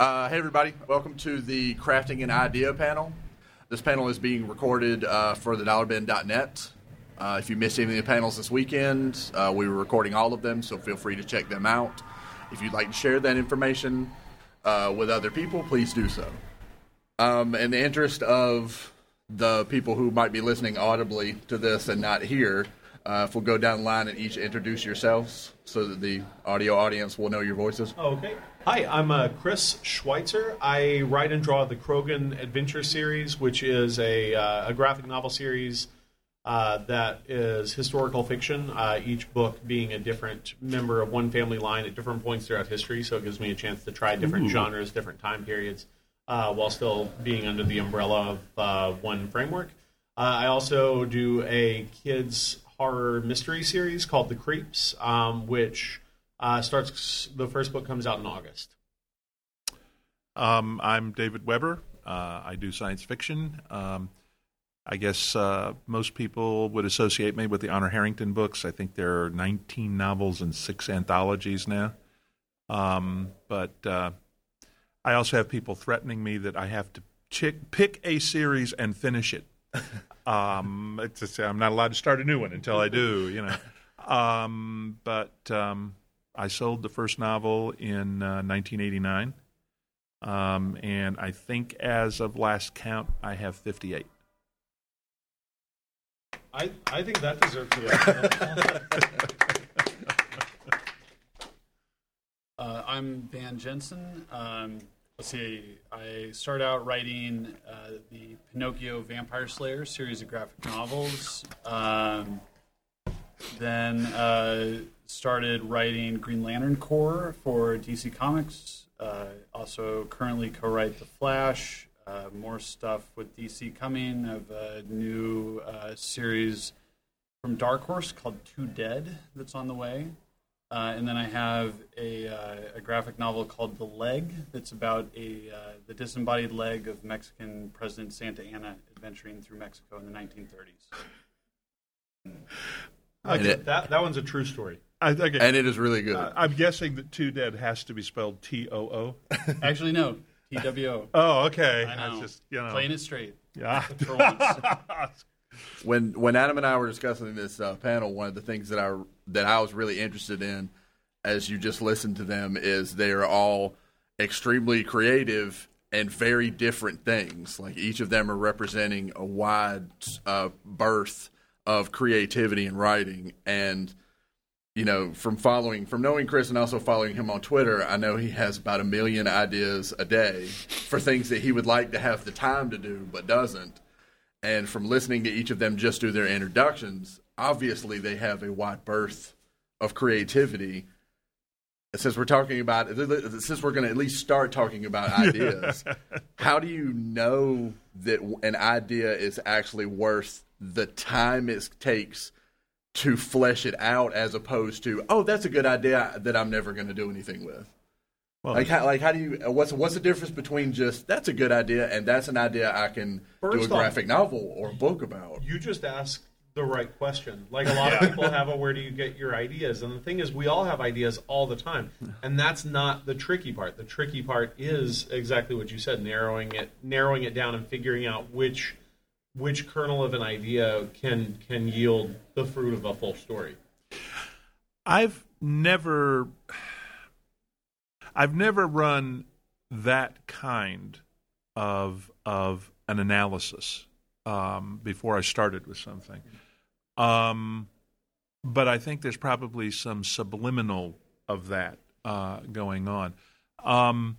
Uh, hey, everybody. Welcome to the Crafting an Idea panel. This panel is being recorded uh, for the dollarbin.net. Uh, if you missed any of the panels this weekend, uh, we were recording all of them, so feel free to check them out. If you'd like to share that information uh, with other people, please do so. Um, in the interest of the people who might be listening audibly to this and not here, uh, if we'll go down the line and each introduce yourselves so that the audio audience will know your voices. Oh, okay. Hi, I'm uh, Chris Schweitzer. I write and draw the Crogan Adventure series, which is a, uh, a graphic novel series uh, that is historical fiction, uh, each book being a different member of one family line at different points throughout history. So it gives me a chance to try different Ooh. genres, different time periods, uh, while still being under the umbrella of uh, one framework. Uh, I also do a kids horror mystery series called The Creeps, um, which uh, starts. The first book comes out in August. Um, I'm David Weber. Uh, I do science fiction. Um, I guess uh, most people would associate me with the Honor Harrington books. I think there are 19 novels and six anthologies now. Um, but uh, I also have people threatening me that I have to chick, pick a series and finish it. um, it's just, I'm not allowed to start a new one until I do, you know. Um, but um, I sold the first novel in uh, 1989. Um, and I think as of last count, I have 58. I, I think that deserves to Uh, I'm Van Jensen. Um, let's see. I started out writing uh, the Pinocchio Vampire Slayer series of graphic novels. Um, then uh, started writing Green Lantern Corps for DC Comics. Uh, also, currently co-write The Flash. Uh, more stuff with DC coming. I have a new uh, series from Dark Horse called Two Dead that's on the way. Uh, and then I have a, uh, a graphic novel called The Leg that's about a uh, the disembodied leg of Mexican President Santa Anna adventuring through Mexico in the 1930s. And it- that that one's a true story. I, okay. and it is really good. Uh, I'm guessing that Two Dead has to be spelled T O O. Actually, no, T W O. Oh, okay. I know. was just, you know. Playing it straight Yeah. for once. when when Adam and I were discussing this uh, panel, one of the things that I that I was really interested in, as you just listened to them, is they are all extremely creative and very different things. Like each of them are representing a wide uh, berth of creativity and writing, and you know, from following, from knowing Chris and also following him on Twitter, I know he has about a million ideas a day for things that he would like to have the time to do but doesn't. And from listening to each of them just do their introductions, obviously they have a wide berth of creativity. Since we're talking about, since we're going to at least start talking about ideas, how do you know that an idea is actually worth the time it takes to flesh it out, as opposed to, oh, that's a good idea that I'm never going to do anything with? Well, Like how, like how do you what's what's the difference between just that's a good idea and that's an idea I can do a First off- graphic novel or a book about? You just ask the right question. Like a lot of people have a where do you get your ideas? And the thing is we all have ideas all the time. And that's not the tricky part. The tricky part is exactly what you said, narrowing it narrowing it down and figuring out which which kernel of an idea can can yield the fruit of a full story. I've never I've never run that kind of of an analysis um, before I started with something. Um, but I think there's probably some subliminal of that uh, going on. Um,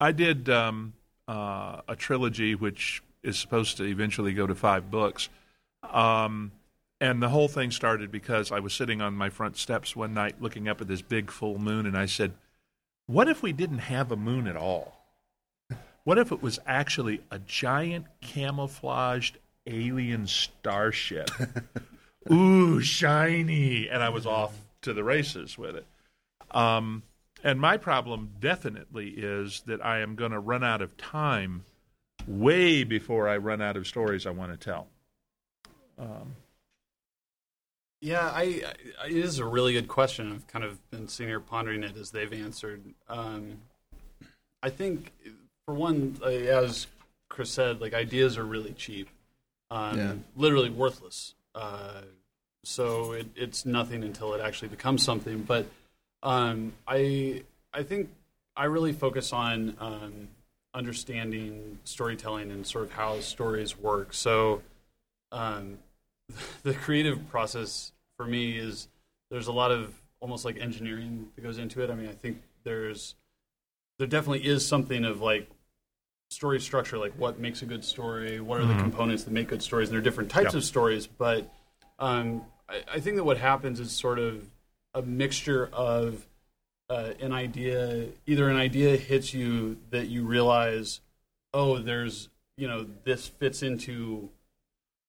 I did um, uh, a trilogy which is supposed to eventually go to five books. Um, and the whole thing started because I was sitting on my front steps one night looking up at this big full moon, and I said, What if we didn't have a moon at all? What if it was actually a giant camouflaged alien starship? Ooh, shiny. And I was off to the races with it. Um, and my problem definitely is that I am going to run out of time way before I run out of stories I want to tell. Um, Yeah, I, I it is a really good question. I've kind of been sitting here pondering it as they've answered. Um, I think for one, uh, as Chris said, like ideas are really cheap, um, Yeah. literally worthless. Uh, so it, it's nothing until it actually becomes something. But um, I I think I really focus on um, understanding storytelling and sort of how stories work. So um, the creative process for me is there's a lot of almost like engineering that goes into it. I mean, I think there's there definitely is something of like story structure, like what makes a good story, what are the components that make good stories, and there are different types Yeah. of stories. But um, I, I think that what happens is sort of a mixture of uh, an idea, either an idea hits you that you realize, oh, there's you know this fits into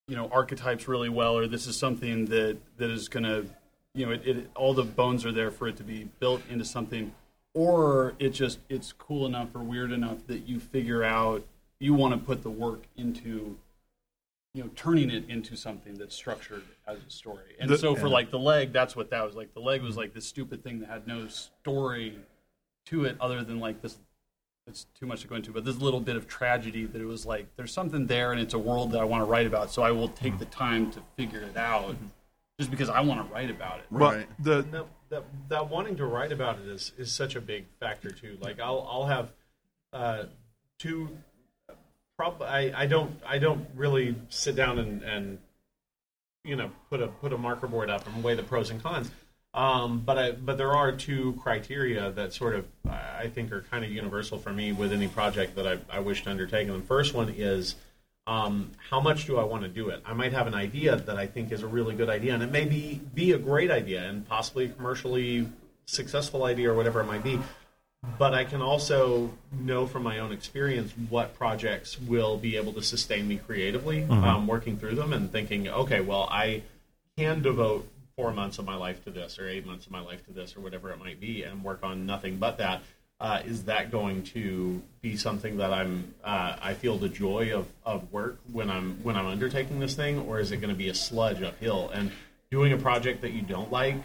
you know archetypes really well, or this is something that that is going to you know it, it all the bones are there for it to be built into something, or it just it's cool enough or weird enough that you figure out you want to put the work into you know turning it into something that's structured as a story and The- so for like the leg that's what that was like the leg was like this stupid thing that had no story to it other than like this it's too much to go into but this little bit of tragedy that it was like there's something there and it's a world that i want to write about so i will take the time to figure it out just because i want to write about it Well, Right. the that, that that wanting to write about it is is such a big factor too. Like I'll I'll have uh, two. Prob- I, I don't I don't really sit down and, and you know put a put a marker board up and weigh the pros and cons. Um, but I, but there are two criteria that sort of I think are kind of universal for me with any project that I, I wish to undertake. And the first one is um, how much do I want to do it? I might have an idea that I think is a really good idea, and it may be be a great idea and possibly commercially successful idea or whatever it might be. But I can also know from my own experience what projects will be able to sustain me creatively, um, working through them and thinking, okay, well, I can devote four months of my life to this or eight months of my life to this or whatever it might be and work on nothing but that. Uh, is that going to be something that I'm uh, I feel the joy of, of work when I'm when I'm undertaking this thing? Or is it going to be a sludge uphill? And doing a project that you don't like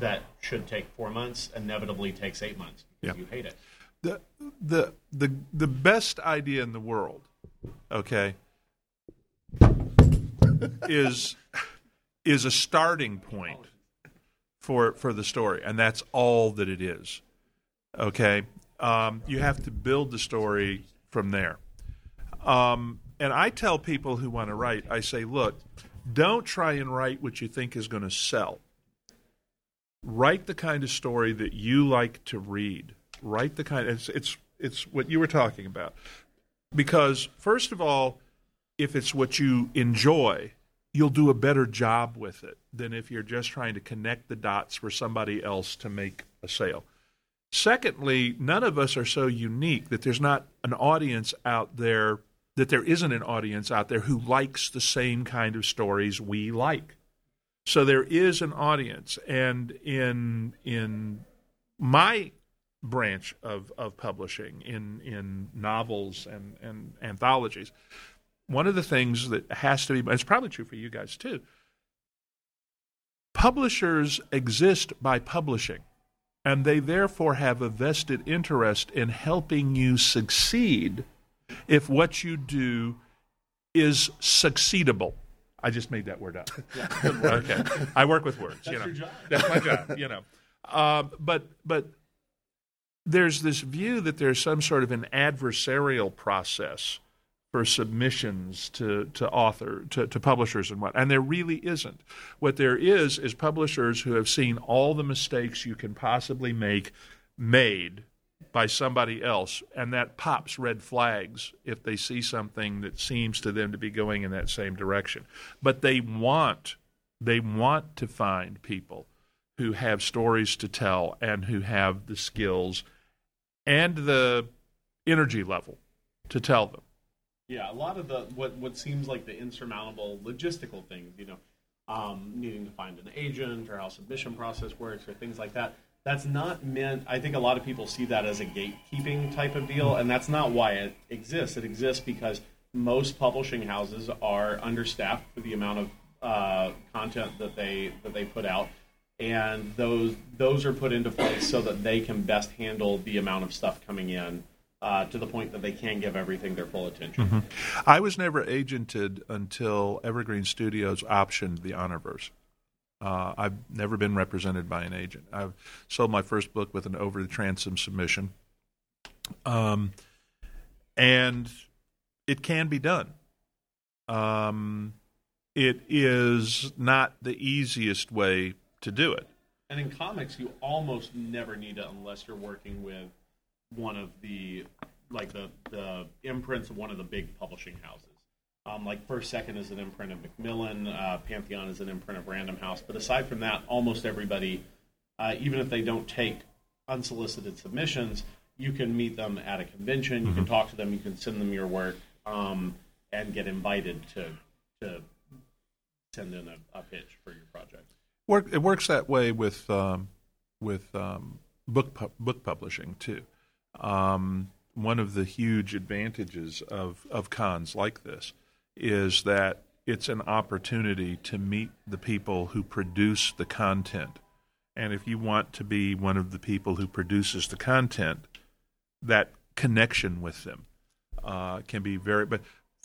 that should take four months inevitably takes eight months Yeah. you hate it. the the the the best idea in the world, okay, is is a starting point for for the story, and that's all that it is. Okay, um, you have to build the story from there. Um, and I tell people who want to write, I say, look, don't try and write what you think is going to sell write the kind of story that you like to read. Write the kind. It's it's it's what you were talking about. Because first of all, if it's what you enjoy, you'll do a better job with it than if you're just trying to connect the dots for somebody else to make a sale. Secondly, none of us are so unique that there's not an audience out there that there isn't an audience out there who likes the same kind of stories we like. So there is an audience, and in in my branch of, of publishing, in in novels and, and anthologies, one of the things that has to be, it's probably true for you guys too. Publishers exist by publishing, and they therefore have a vested interest in helping you succeed if what you do is succeedable. I just made that word up. okay, I work with words. you know, your job. that's my job. You know, um, but but there's this view that there's some sort of an adversarial process for submissions to, to author to, to publishers and what and there really isn't what there is is publishers who have seen all the mistakes you can possibly make made by somebody else and that pops red flags if they see something that seems to them to be going in that same direction but they want they want to find people who have stories to tell and who have the skills and the energy level to tell them Yeah, a lot of the what what seems like the insurmountable logistical things, you know, um, needing to find an agent or how submission process works or things like that. That's not meant. I think a lot of people see that as a gatekeeping type of deal, and that's not why it exists. It exists because most publishing houses are understaffed for the amount of uh, content that they that they put out, and those those are put into place so that they can best handle the amount of stuff coming in uh, to the point that they can give everything their full attention. Mm-hmm. I was never agented until Evergreen Studios optioned the Honorverse. Uh, I've never been represented by an agent. I've sold my first book with an over the transom submission, um, and it can be done. Um, it is not the easiest way to do it. And in comics, you almost never need it unless you're working with one of the like the the imprints of one of the big publishing houses. Um, like First Second is an imprint of Macmillan, uh, Pantheon is an imprint of Random House. But aside from that, almost everybody, uh, even if they don't take unsolicited submissions, you can meet them at a convention. You mm-hmm. can talk to them. You can send them your work um, and get invited to to send in a, a pitch for your project. Work, it works that way with um, with um, book pu- book publishing too. Um, one of the huge advantages of, of cons like this is that it's an opportunity to meet the people who produce the content. And if you want to be one of the people who produces the content, that connection with them uh, can be very. But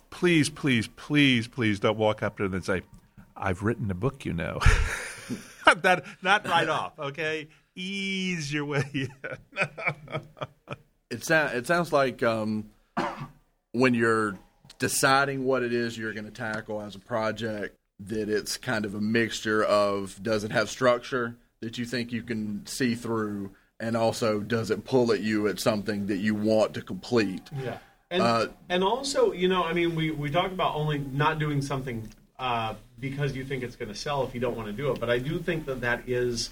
please, please, please, please don't walk up to them and say, "I've written a book," you know. that not right off, okay? Ease your way in. it sounds it sounds like um, when you're deciding what it is you're going to tackle as a project that it's kind of a mixture of does it have structure that you think you can see through and also does it pull at you at something that you want to complete yeah and, uh, and also you know i mean we, we talk about only not doing something uh, because you think it's going to sell if you don't want to do it but i do think that that is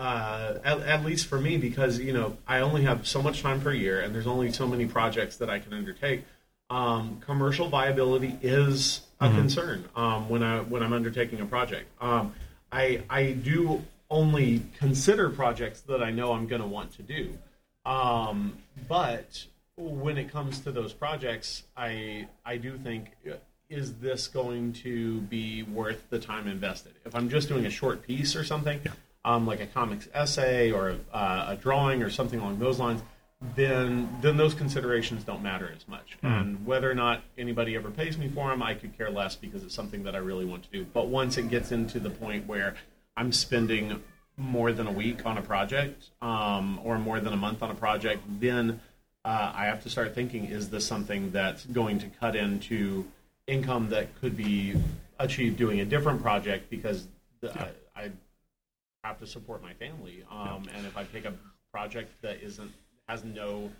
uh, at, at, least for me, because you know I only have so much time per year, and there's only so many projects that I can undertake. Um, commercial viability is a mm-hmm. concern um, when I when I'm undertaking a project. Um, I I do only consider projects that I know I'm going to want to do, um, but when it comes to those projects, I I do think is this going to be worth the time invested? If I'm just doing a short piece or something. Yeah um, like a comics essay or uh, a drawing or something along those lines, then then those considerations don't matter as much. Mm. And whether or not anybody ever pays me for them, I could care less because it's something that I really want to do. But once it gets into the point where I'm spending more than a week on a project um, or more than a month on a project, then uh, I have to start thinking: Is this something that's going to cut into income that could be achieved doing a different project? Because the, yeah. I, I have to support my family. Um, and if I pick a project that isn't has no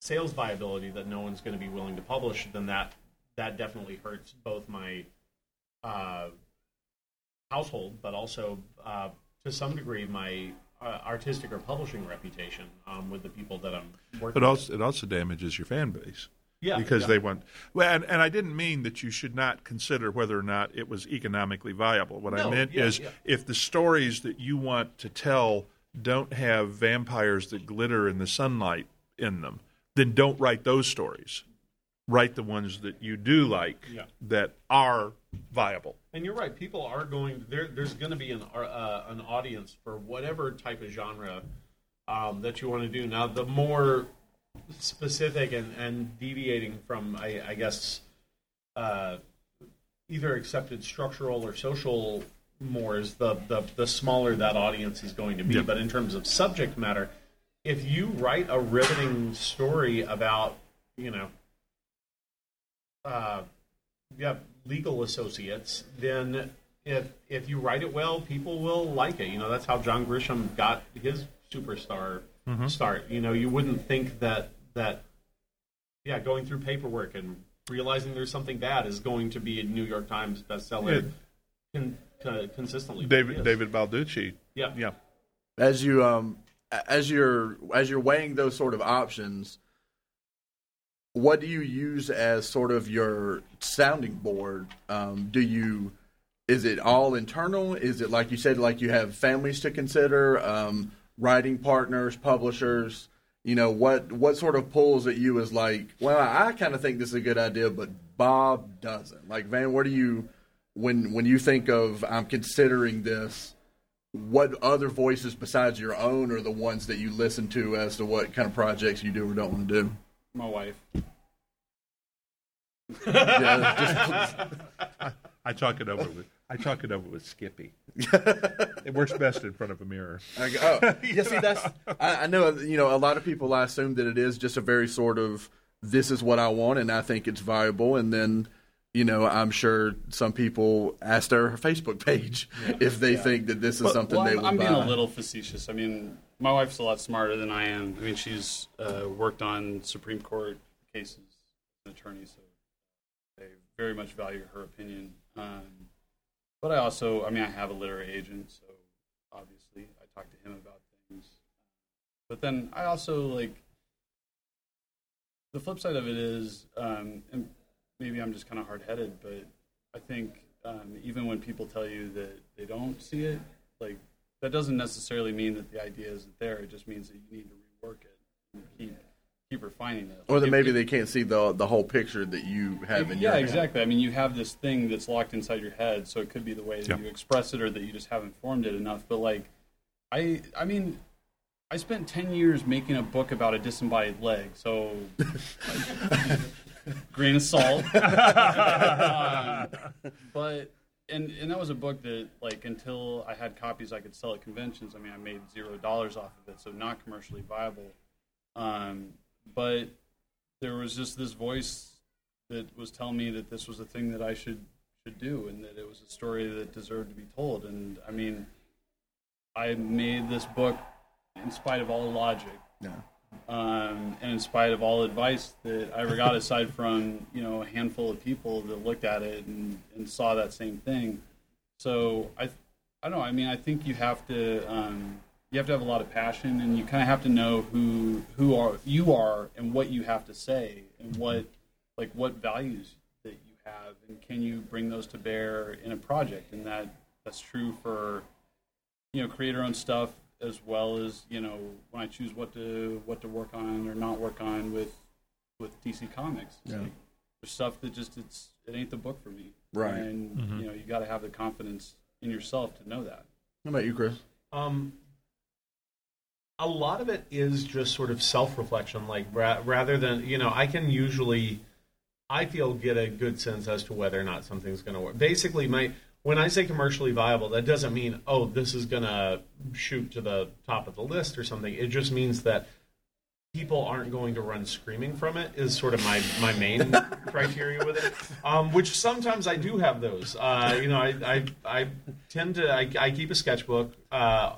sales viability that no one's going to be willing to publish, then that that definitely hurts both my uh, household, but also uh, to some degree my uh, artistic or publishing reputation um, with the people that I'm working. But also, with. it also damages your fan base. Yeah, because yeah. they want. Well, and, and I didn't mean that you should not consider whether or not it was economically viable. What no, I meant yeah, is yeah. if the stories that you want to tell don't have vampires that glitter in the sunlight in them, then don't write those stories. Write the ones that you do like that are viable. And you're right. People are going. There, there's going to be an uh, an audience for whatever type of genre um, that you want to do. Now, the more specific and, and deviating from, I, I guess, uh, either accepted structural or social mores, the, the, the smaller that audience is going to be. Yep. But in terms of subject matter, if you write a riveting story about, you know, uh, yeah, legal associates, then if if you write it well, people will like it. You know, that's how John Grisham got his superstar mm-hmm. start. You know, you wouldn't think that that yeah, going through paperwork and realizing there's something bad is going to be a New York Times bestseller. Con, consistently. David David Baldacci. Yeah, yeah. As you um as you're as you're weighing those sort of options, what do you use as sort of your sounding board? Um, do you is it all internal? Is it like you said, like you have families to consider? Um, writing partners, publishers? You know what what sort of pulls at you is like, well, I kind of think this is a good idea, but Bob doesn't. Like Van, what do you when when you think of I'm considering this? What other voices besides your own are the ones that you listen to as to what kind of projects you do or don't want to do? my wife. Yeah, just- I talk it over with I talk it over with Skippy. it works best in front of a mirror. I go, oh, yeah. See, that's I, I know. You know, a lot of people. I assume that it is just a very sort of this is what I want, and I think it's viable. And then, you know, I'm sure some people ask their Facebook page if they think that this is something well, they will I'm buy. being a little facetious. I mean, my wife's a lot smarter than I am. I mean, she's uh, worked on Supreme Court cases as an attorney, so I very much value her opinion. Um, but I also, I mean, I have a literary agent, so obviously I talk to him about things. But then I also like the flip side of it is, um, and maybe I'm just kind of hard headed, but I think um, even when people tell you that they don't see it, like that doesn't necessarily mean that the idea isn't there. It just means that you need to rework it and keep keep refining it. or that If- maybe if- they can't see the the whole picture that you have in yeah, your head. Yeah, exactly. I mean, you have this thing that's locked inside your head, so it could be the way that Yeah. you express it, or that you just haven't formed it enough. But like, I, I mean, I spent ten years making a book about a disembodied leg, so grain of salt. Um, but and and that was a book that like until I had copies I could sell at conventions. I mean, I made zero dollars off of it, so not commercially viable. Um, but there was just this voice that was telling me that this was a thing that I should should do, and that it was a story that deserved to be told. And I mean, I made this book in spite of all logic, Yeah. Um, and in spite of all advice that I ever got, aside from you know a handful of people that looked at it and, and saw that same thing. So I, I don't know. I mean, I think you have to um, you have to have a lot of passion, and you kind of have to know who who are you are and what you have to say and what like what values that you have, and can you bring those to bear in a project, and that that's true for you know creator owned stuff as well as you know when I choose what to what to work on or not work on with with DC Comics. Yeah. like, there's stuff that just it's it ain't the book for me. Right. And you know you got to have the confidence in yourself to know that. How about you, Chris? Um, a lot of it is just sort of self-reflection. Like ra- rather than you know, I can usually, I feel get a good sense as to whether or not something's going to work. Basically, my when I say commercially viable, that doesn't mean oh this is going to shoot to the top of the list or something. It just means that people aren't going to run screaming from it is sort of my my main criteria with it. Um, which sometimes i do have those. Uh, you know I, I i tend to i, I keep a sketchbook uh,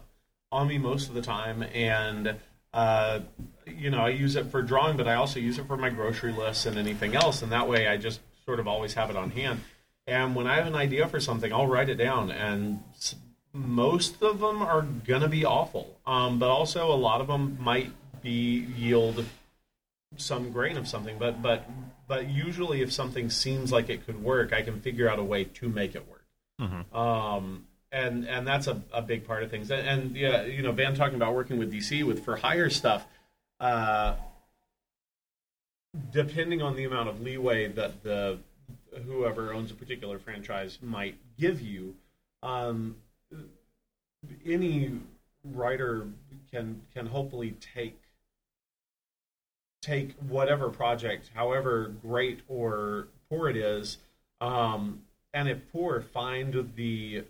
on me most of the time and uh, you know i use it for drawing but i also use it for my grocery lists and anything else. And that way i just sort of always have it on hand and when i have an idea for something i'll write it down and most of them are gonna be awful. Um, but also a lot of them might be yield some grain of something. But but but usually if something seems like it could work i can figure out a way to make it work. Um, and and that's a, a big part of things. And, and yeah you know van talking about working with dc with for hire stuff uh, depending on the amount of leeway that the whoever owns a particular franchise might give you um, any writer can can hopefully take take whatever project, however great or poor it is, um, and if poor, find the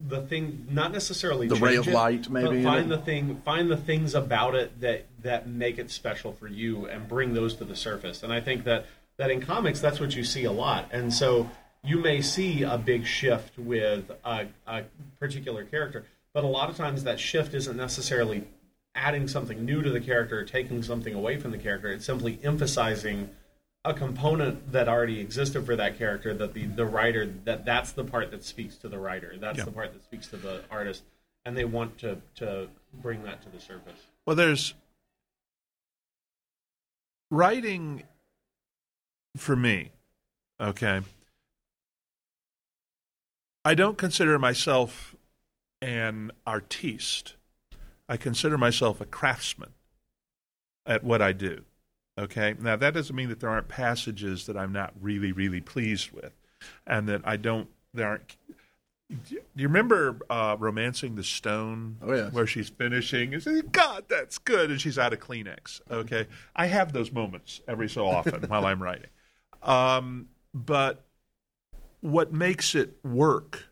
the thing not necessarily The ray of it, light, maybe, but find the thing, find the things about it that that make it special for you, and bring those to the surface. And I think that that in comics, that's what you see a lot. And so you may see a big shift with a, a particular character, but a lot of times that shift isn't necessarily adding something new to the character or taking something away from the character. It's simply emphasizing a component that already existed for that character that the, the writer that that's the part that speaks to the writer that's Yeah. the part that speaks to the artist and they want to to bring that to the surface Well, there's writing for me, okay. I don't consider myself an artiste. I consider myself a craftsman at what I do. Okay. Now that doesn't mean that there aren't passages that I'm not really, really pleased with, and that I don't. There aren't. Do you remember uh, "Romancing the Stone"? Oh, yes. where she's finishing and says, "God, that's good," and she's out of Kleenex. Okay, I have those moments every so often while I'm writing. Um, but what makes it work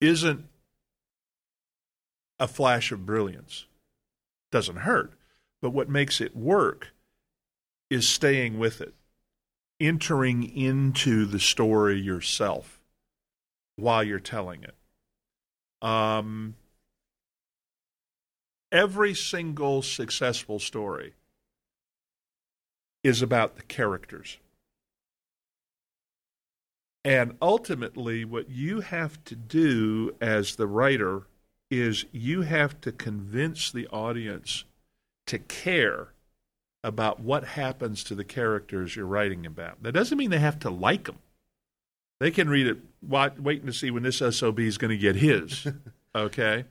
isn't a flash of brilliance. Doesn't hurt, but what makes it work is staying with it, entering into the story yourself while you're telling it. Um, every single successful story is about the characters. And ultimately, what you have to do as the writer is you have to convince the audience to care about what happens to the characters you're writing about. That doesn't mean they have to like them. They can read it waiting to see when this SOB is going to get his. okay?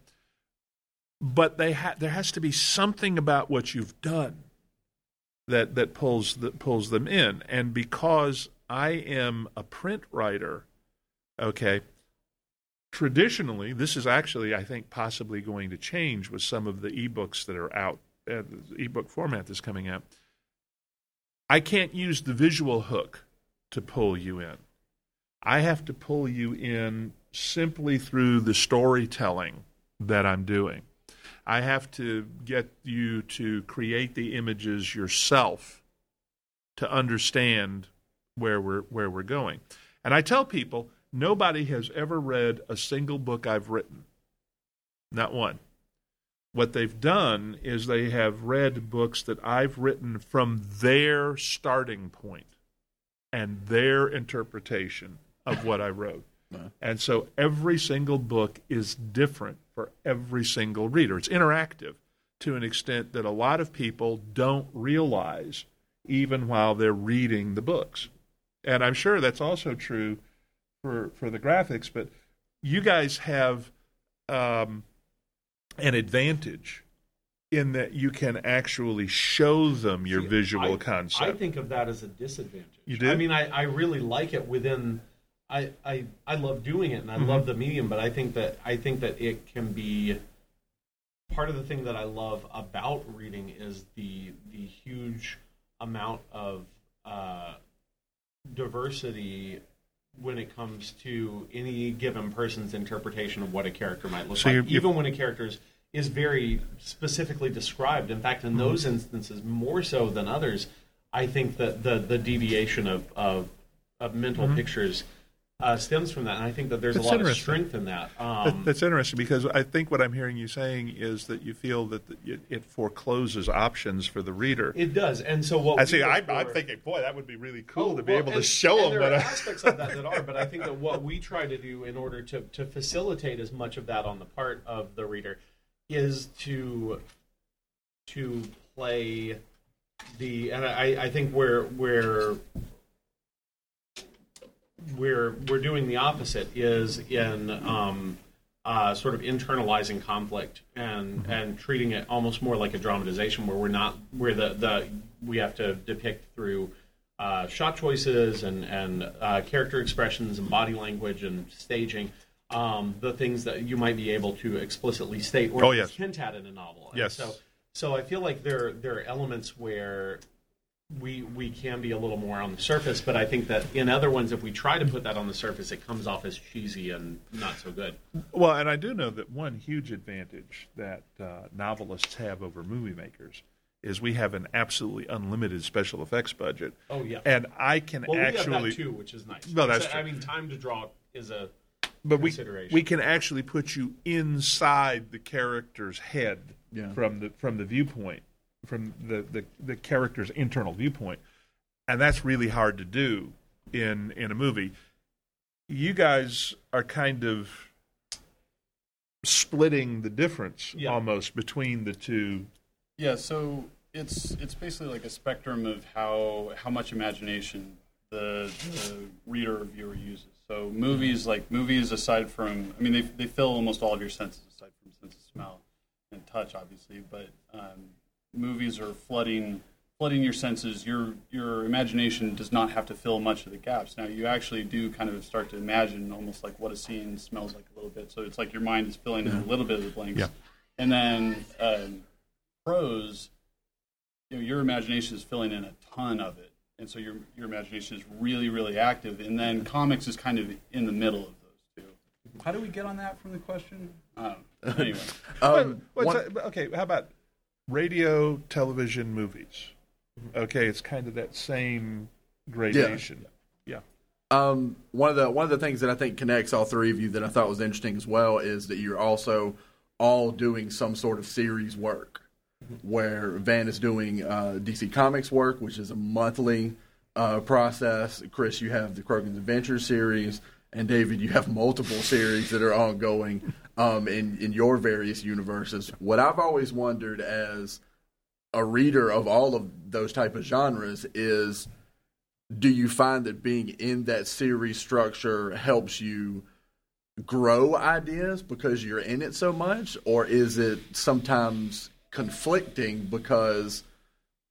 But they ha- there has to be something about what you've done that, that, pulls, that pulls them in. And because I am a print writer, okay, traditionally, this is actually, I think, possibly going to change with some of the ebooks that are out, uh, the ebook format that's coming out. I can't use the visual hook to pull you in. I have to pull you in simply through the storytelling that I'm doing. I have to get you to create the images yourself to understand where we're where we're going. And I tell people nobody has ever read a single book I've written. Not one. What they've done is they have read books that I've written from their starting point and their interpretation of what I wrote. And so every single book is different for every single reader. It's interactive to an extent that a lot of people don't realize even while they're reading the books. And I'm sure that's also true for, for the graphics, but you guys have um, an advantage in that you can actually show them your See, visual I, concept. I think of that as a disadvantage. You do? I mean, I, I really like it within. I, I I love doing it and I Mm-hmm. love the medium, but I think that I think that it can be part of the thing that I love about reading is the the huge amount of uh, diversity when it comes to any given person's interpretation of what a character might look So like, you're- you're- even when a character is, is very specifically described. In fact, in those Mm-hmm. instances, more so than others, I think that the the deviation of of, of mental pictures uh, stems from that, and I think that there's. That's a lot of strength in that. Um, That's interesting because I think what I'm hearing you saying is that you feel that the- it, it forecloses options for the reader. it does, and so what I see. I'm, I'm thinking, boy, that would be really cool Oh, to be well, able and- to show them. There But are aspects of that that are, but I think that what we try to do in order to, to facilitate as much of that on the part of the reader is to to play the and I, I think we're we're we're we're doing the opposite is in um, uh, sort of internalizing conflict and and treating it almost more like a dramatization where we're not where the the we have to depict through uh, shot choices and and uh, character expressions and body language and staging um, the things that you might be able to explicitly state or Oh, yes. hint at in a novel. And Yes. So so I feel like there there are elements where we we can be a little more on the surface, but I think that in other ones, if we try to put that on the surface, it comes off as cheesy and not so good. well, and I do know that one huge advantage that uh, novelists have over movie makers is we have an absolutely unlimited special effects budget. Oh yeah. And I can well, we actually have that too, which is nice. No, that's Except- I true. mean, time to draw is a but we we can actually put you inside the character's head Yeah. from the from the viewpoint from the, the the character's internal viewpoint and that's really hard to do in in a movie you guys are kind of splitting the difference Yeah. almost between the two Yeah, so it's it's basically like a spectrum of how how much imagination the, the reader or viewer uses. So movies, like movies, aside from, I mean, they they fill almost all of your senses aside from sense of smell and touch, obviously. But um, movies are flooding flooding your senses, your your imagination does not have to fill much of the gaps. Now you actually do kind of start to imagine almost like what a scene smells like a little bit. So it's like your mind is filling in a little bit of the blanks. Yeah. And then um, prose, you know, your imagination is filling in a ton of it, and so your your imagination is really really active. And then comics is kind of in the middle of those two. How do we get on that from the question? I. Anyway. Um, What's one- that- okay, how about radio, television, movies? Okay, it's kind of that same gradation. Yeah. Um, one of the one of the things that I think connects all three of you that I thought was interesting as well is that you're also all doing some sort of series work, where Van is doing uh, DC Comics work, which is a monthly uh, process. Chris, you have the Crogan's Adventure series, and David, you have multiple series that are ongoing um, in in your various universes. What I've always wondered as a reader of all of those type of genres is do you find that being in that series structure helps you grow ideas because you're in it so much or is it sometimes conflicting because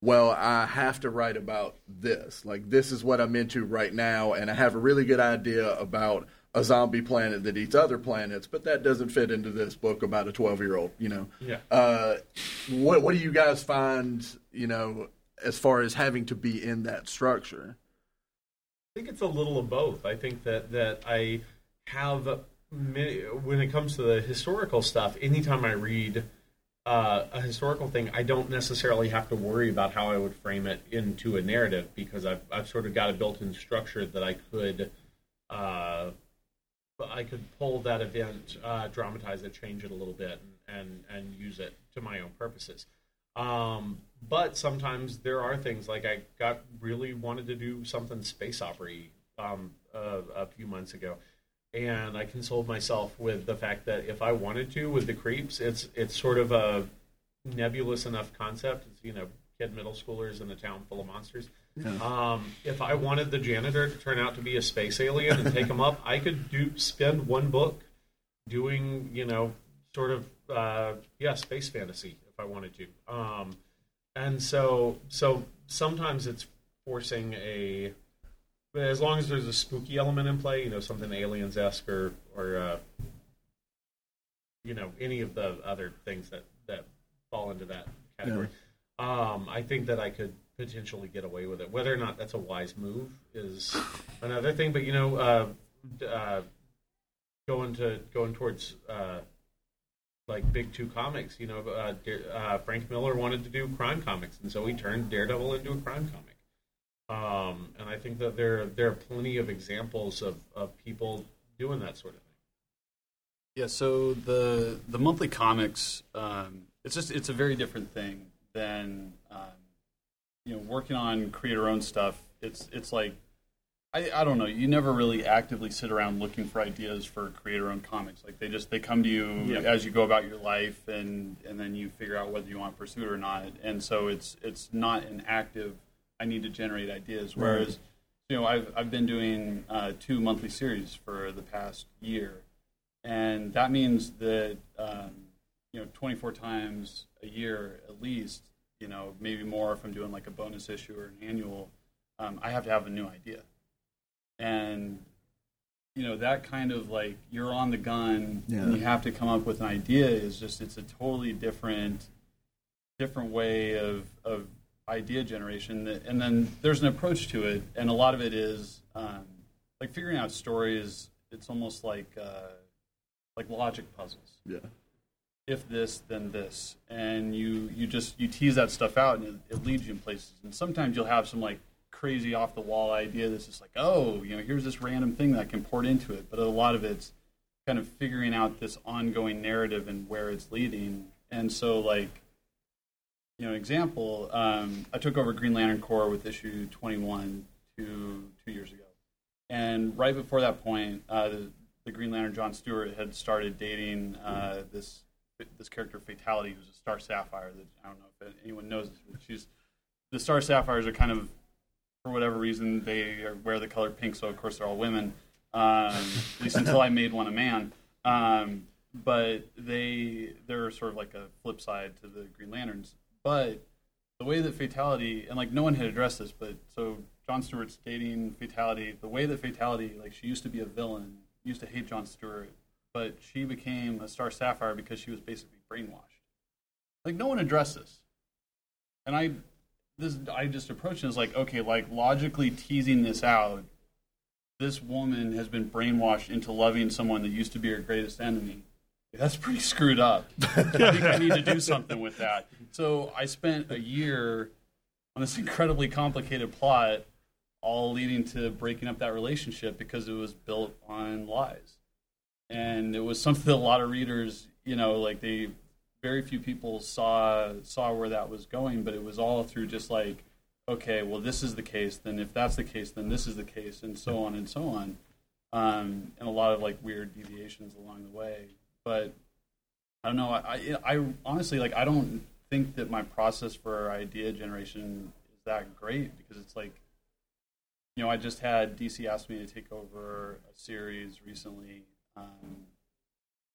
well i have to write about this like this is what i'm into right now and i have a really good idea about a zombie planet that eats other planets but that doesn't fit into this book about a 12 year old you know Yeah. uh, what what do you guys find you know as far as having to be in that structure I think it's a little of both. I think that that I have many, when it comes to the historical stuff. Anytime I read uh, a historical thing, I don't necessarily have to worry about how I would frame it into a narrative because I've I've sort of got a built-in structure that I could. Uh, I could pull that event, uh, dramatize it, change it a little bit, and, and, and use it to my own purposes. Um, but sometimes there are things like I got really wanted to do something space opera um, a few months ago, and I consoled myself with the fact that if I wanted to with the creeps, it's it's sort of a nebulous enough concept. It's you know kid middle schoolers in a town full of monsters. Um, if I wanted the janitor to turn out to be a space alien and take him up, I could do spend one book doing you know sort of uh, yeah space fantasy if I wanted to. Um, and so so sometimes it's forcing a but as long as there's a spooky element in play, you know, something aliens esque or or uh, you know any of the other things that that fall into that category. Um, I think that I could potentially get away with it. Whether or not that's a wise move is another thing. But you know, uh, uh, going to going towards uh, like big two comics. You know, uh, uh, Frank Miller wanted to do crime comics, and so he turned Daredevil into a crime comic. Um, and I think that there there are plenty of examples of, of people doing that sort of thing. Yeah, so the the monthly comics, um, it's just it's a very different thing than you know working on creator own stuff. It's it's like I, I don't know. You never really actively sit around looking for ideas for creator owned comics. Like they just they come to you Yeah. as you go about your life, and and then you figure out whether you want to pursue it or not. And so it's it's not an active. I need to generate ideas. Whereas you know I've I've been doing uh, two monthly series for the past year, and that means that um, you know 24 times a year at least you know maybe more if i'm doing like a bonus issue or an annual um, i have to have a new idea. And you know that kind of like you're on the gun and you have to come up with an idea is just it's a totally different different way of of idea generation that, and then there's an approach to it and a lot of it is um, like figuring out stories it's almost like uh, like logic puzzles. Yeah if this then this. And you you just you tease that stuff out and it, it leads you in places. And sometimes you'll have some like crazy off the wall idea that's just like oh you know here's this random thing that I can port into it. But a lot of it's kind of figuring out this ongoing narrative and where it's leading. And so like you know example um, i took over green lantern corps with issue 21 two two years ago. And right before that point uh, the, the green lantern john stewart had started dating uh, this this character fatality who's a star sapphire that i don't know if anyone knows she's the star sapphires are kind of for whatever reason they are, wear the color pink so of course they're all women. Um, at least until i made one a man. Um, but they they're sort of like a flip side to the green lanterns. But the way that fatality and like no one had addressed this, but so John Stewart's dating fatality, the way that fatality like she used to be a villain, used to hate John Stewart, but she became a Star Sapphire because she was basically brainwashed. Like no one addressed this, and I this I just approached it as like okay, like logically teasing this out. This woman has been brainwashed into loving someone that used to be her greatest enemy. That's pretty screwed up. I think I need to do something with that. So I spent a year on this incredibly complicated plot, all leading to breaking up that relationship because it was built on lies. And it was something that a lot of readers, you know, like they very few people saw saw where that was going, but it was all through just like, okay, well this is the case, then if that's the case, then this is the case, and so on and so on. Um, and a lot of like weird deviations along the way. But I don't know. I, I, I honestly like I don't think that my process for idea generation is that great because it's like, you know, I just had DC ask me to take over a series recently, um,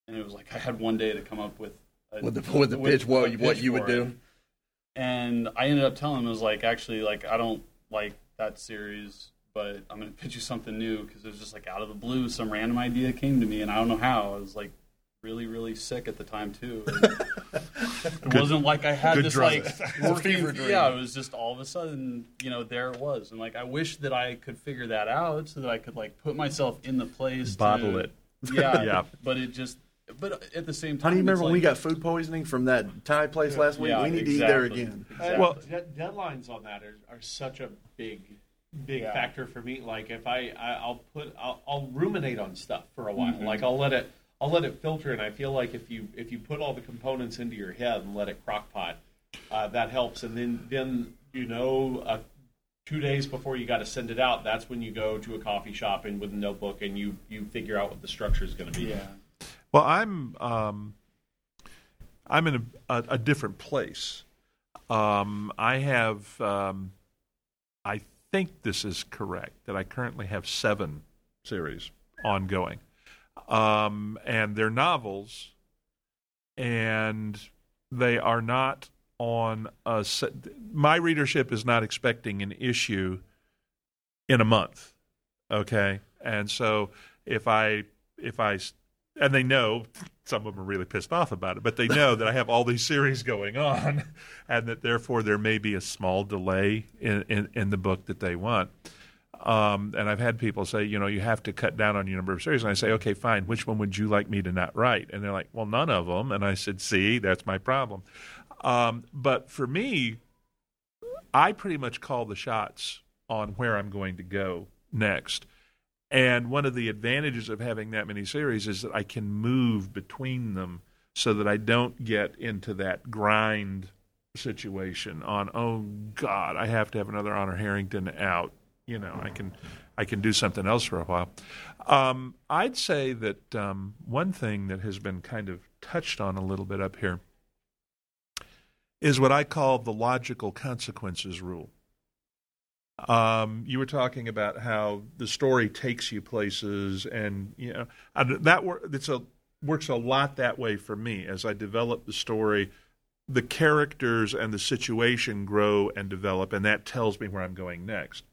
and it was like I had one day to come up with a, with the with the pitch, what a what you would do. it. And I ended up telling him it was like actually like I don't like that series, but I'm gonna pitch you something new because it was just like out of the blue, some random idea came to me, and I don't know how. I was like really really sick at the time too. And it wasn't like I had this drug. like working. fever dream. Yeah, it was just all of a sudden, you know, there it was, and like I wish that I could figure that out so that I could like put myself in the place. Bottle to, it. Yeah, Yeah. But it just. But at the same time, How do you it's remember when we got food poisoning from that Thai place last week? Yeah, we need to eat there again. Uh, Well- de- deadlines on that are, are such a big, big Yeah. factor for me. Like if I, I I'll put I'll, I'll ruminate on stuff for a while. Mm-hmm. Like I'll let it I'll let it filter, and I feel like if you if you put all the components into your head and let it crock pot, uh, that helps. And then then you know. Uh, Two days before you got to send it out, that's when you go to a coffee shop and with a notebook and you you figure out what the structure is going to be. Yeah. Well, I'm um, I'm in a, a, a different place. Um, I have, um, I think this is correct that I currently have seven series ongoing, um, and they're novels, and they are not on a. My readership is not expecting an issue in a month. Okay, and so if I if I and they know some of them are really pissed off about it, but they know that I have all these series going on, and that therefore there may be a small delay in, in, in the book that they want. Um, and I've had people say, you know, you have to cut down on your number of series. And I say, okay, fine. Which one would you like me to not write? And they're like, well, none of them. And I said, see, that's my problem. Um, but for me, I pretty much call the shots on where I'm going to go next. And one of the advantages of having that many series is that I can move between them so that I don't get into that grind situation on oh god I have to have another Honor Harrington out you know I can I can do something else for a while um, I'd say that um, one thing that has been kind of touched on a little bit up here is what I call the logical consequences rule um, you were talking about how the story takes you places, and you know that wor- a works a lot that way for me as I develop the story. The characters and the situation grow and develop, and that tells me where I'm going next.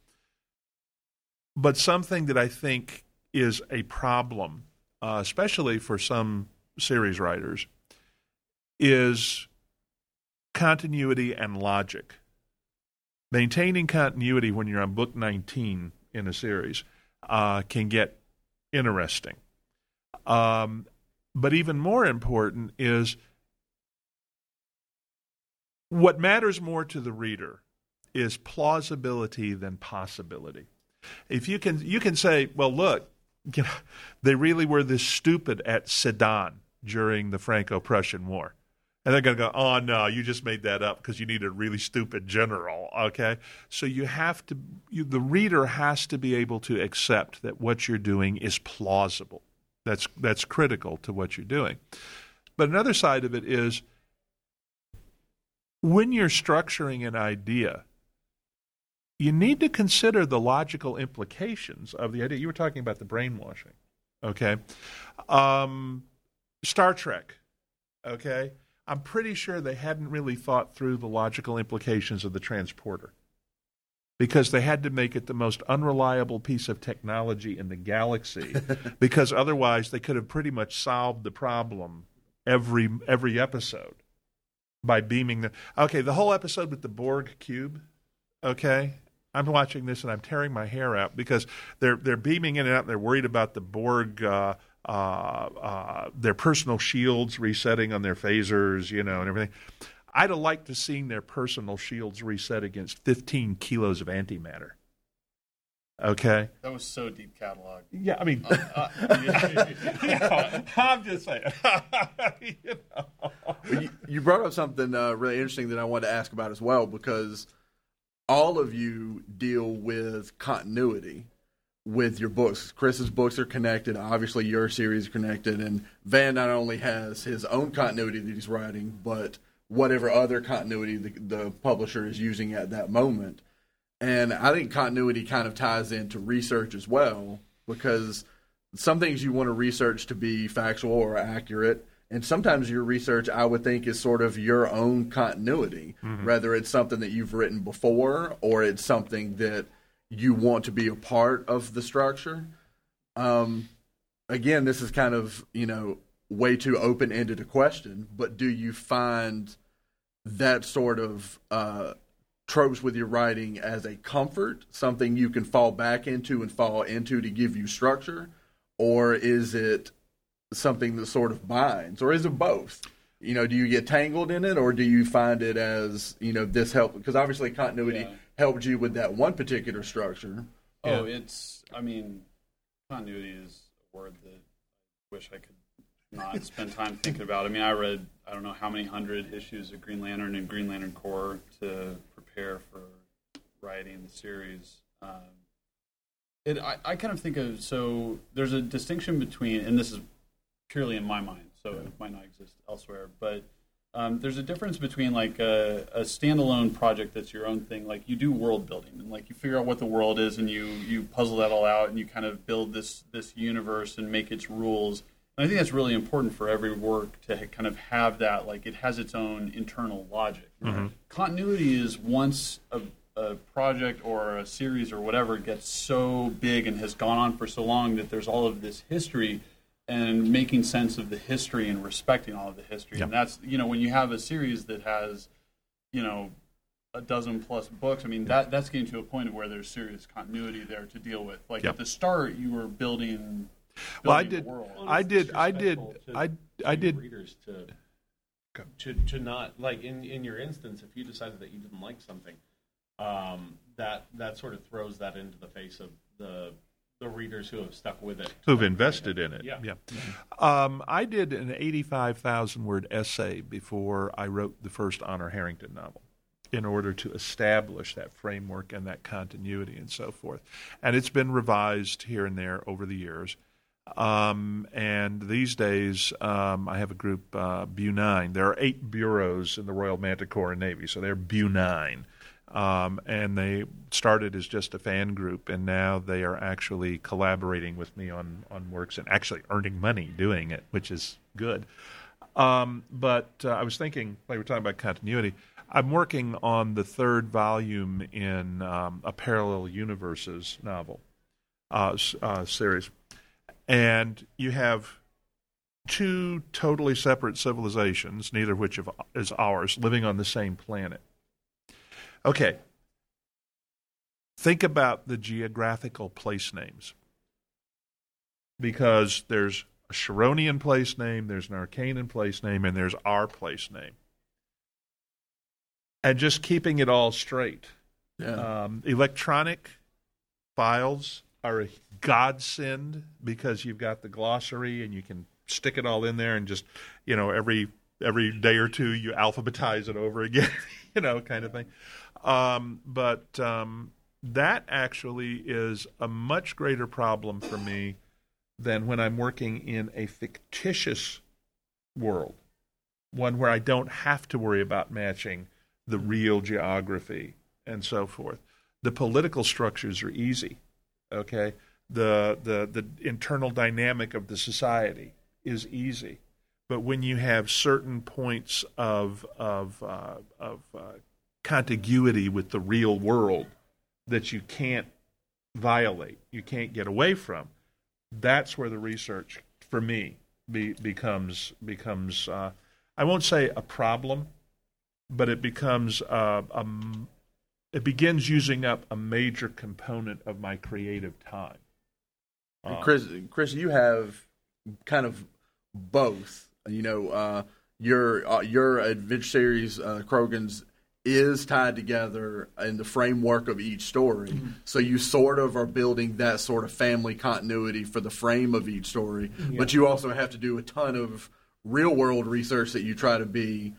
But something that I think is a problem, uh, especially for some series writers, is continuity and logic maintaining continuity when you're on book 19 in a series uh, can get interesting. Um, but even more important is what matters more to the reader is plausibility than possibility. If you can, you can say, well, look, you know, they really were this stupid at Sedan during the Franco-Prussian War. And they're going to go, oh, no, you just made that up because you need a really stupid general. Okay. So you have to, you, the reader has to be able to accept that what you're doing is plausible. That's, that's critical to what you're doing. But another side of it is when you're structuring an idea, you need to consider the logical implications of the idea. You were talking about the brainwashing. Okay. Um, Star Trek. Okay. I'm pretty sure they hadn't really thought through the logical implications of the transporter. Because they had to make it the most unreliable piece of technology in the galaxy. Because otherwise they could have pretty much solved the problem every every episode by beaming the okay the whole episode with the Borg cube okay? I'm watching this and I'm tearing my hair out because they're they're beaming in and out. And they're worried about the Borg uh, uh, uh, their personal shields resetting on their phasers you know and everything I'd have liked to seen their personal shields reset against 15 kilos of antimatter. Okay. That was so deep catalog. Yeah, I mean, uh, uh, I'm just saying. you, know. you, you, brought up something uh, really interesting that I wanted to ask about as well because all of you deal with continuity with your books. Chris's books are connected. Obviously, your series is connected, and Van not only has his own continuity that he's writing, but whatever other continuity the, the publisher is using at that moment. And I think continuity kind of ties into research as well because some things you want to research to be factual or accurate. And sometimes your research, I would think, is sort of your own continuity, mm-hmm. whether it's something that you've written before or it's something that you want to be a part of the structure. Um, again, this is kind of, you know, way too open ended a question, but do you find that sort of uh, tropes with your writing as a comfort, something you can fall back into and fall into to give you structure, or is it something that sort of binds, or is it both? You know, do you get tangled in it, or do you find it as you know this help? Because obviously continuity yeah. Helped you with that one particular structure. Oh, yeah. it's. I mean, continuity is a word that I wish I could not spend time thinking about. I mean, I read I don't know how many hundred issues of Green Lantern and Green Lantern Corps to prepare for writing the series. Um, it I, I kind of think of so there's a distinction between and this is purely in my mind, so it might not exist elsewhere, but um, there's a difference between like a, a, standalone project that's your own thing, like you do world building and like you figure out what the world is and you you puzzle that all out and you kind of build this this universe and make its rules and I think that's really important for every work to kind of have that, like it has its own internal logic. Mm-hmm. Continuity is once a, a, project or a series or whatever gets so big and has gone on for so long that there's all of this history and making sense of the history and respecting all of the history. Yep. And that's, you know, when you have a series that has, you know, a dozen plus books. I mean, that that's getting to a point of where there's serious continuity there to deal with. Like yep. at the start, you were building well, I did, I did, I did, I I did. Readers to, to to not like in in your instance, if you decided that you didn't like something, um, that that sort of throws that into the face of the the readers who have stuck with it, who've invested in it. Yeah, yeah. Um, I did an eighty-five thousand word essay before I wrote the first Honor Harrington novel in order to establish that framework and that continuity and so forth. And it's been revised here and there over the years. Um, and these days, um, I have a group, uh, BuNine. There are eight bureaus in the Royal Manticoran Navy, so they're BuNine. Um, and they started as just a fan group, and now they are actually collaborating with me on, on works and actually earning money doing it, which is good. Um, but uh, I was thinking, we were talking about continuity, I'm working on the third volume in um, a Parallel Universes novel uh, uh, series and you have two totally separate civilizations, neither of which is ours, living on the same planet. Okay. Think about the geographical place names. Because there's a Sharonian place name, there's an Arcanan place name, and there's our place name. And just keeping it all straight. Yeah. Um, electronic files are a godsend because you've got the glossary and you can stick it all in there and just you know every every day or two you alphabetize it over again you know kind of thing um, but um, that actually is a much greater problem for me than when i'm working in a fictitious world one where i don't have to worry about matching the real geography and so forth. The political structures are easy okay? The the the internal dynamic of the society is easy. But when you have certain points of of uh, of uh, contiguity with the real world that you can't violate, you can't get away from, that's where the research for me be, becomes becomes uh, I won't say a problem, but it becomes uh, a, it begins using up a major component of my creative time. Uh, Chris, Chris, you have kind of both. You know, uh, your uh, your adventure series, uh, Crogan's, is tied together in the framework of each story. Mm-hmm. So you sort of are building that sort of family continuity for the frame of each story, yeah. but you also have to do a ton of real world research that you try to be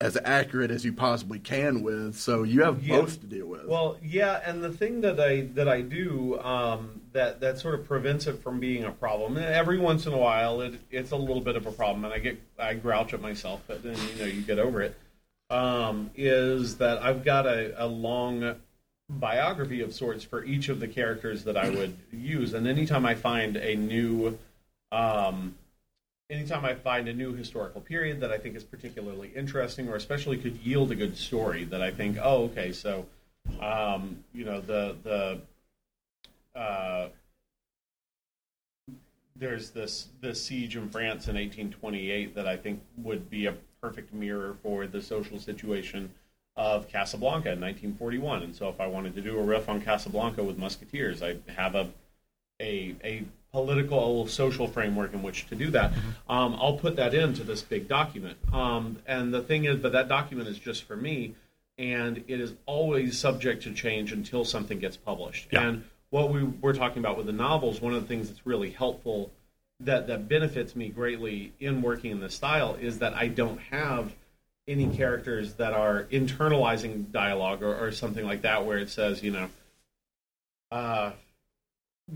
as accurate as you possibly can with. So you have yeah. both to deal with. Well, yeah, and the thing that I that I do um, that that sort of prevents it from being a problem. And every once in a while, it, it's a little bit of a problem, and I get I grouch at myself, but then you know you get over it um, is that I've got a, a long biography of sorts for each of the characters that I would use, and anytime I find a new um, anytime I find a new historical period that I think is particularly interesting or especially could yield a good story that I think, oh, okay, so um, you know the the uh, there's this this siege in France in 1828 that I think would be a perfect mirror for the social situation of Casablanca in 1941. And so, if I wanted to do a riff on Casablanca with Musketeers, I have a a, a political social framework in which to do that. Mm-hmm. Um, I'll put that into this big document. Um, and the thing is, but that document is just for me, and it is always subject to change until something gets published. Yeah. And what we were talking about with the novels, one of the things that's really helpful that that benefits me greatly in working in this style is that I don't have any characters that are internalizing dialogue or, or something like that where it says, you know, uh,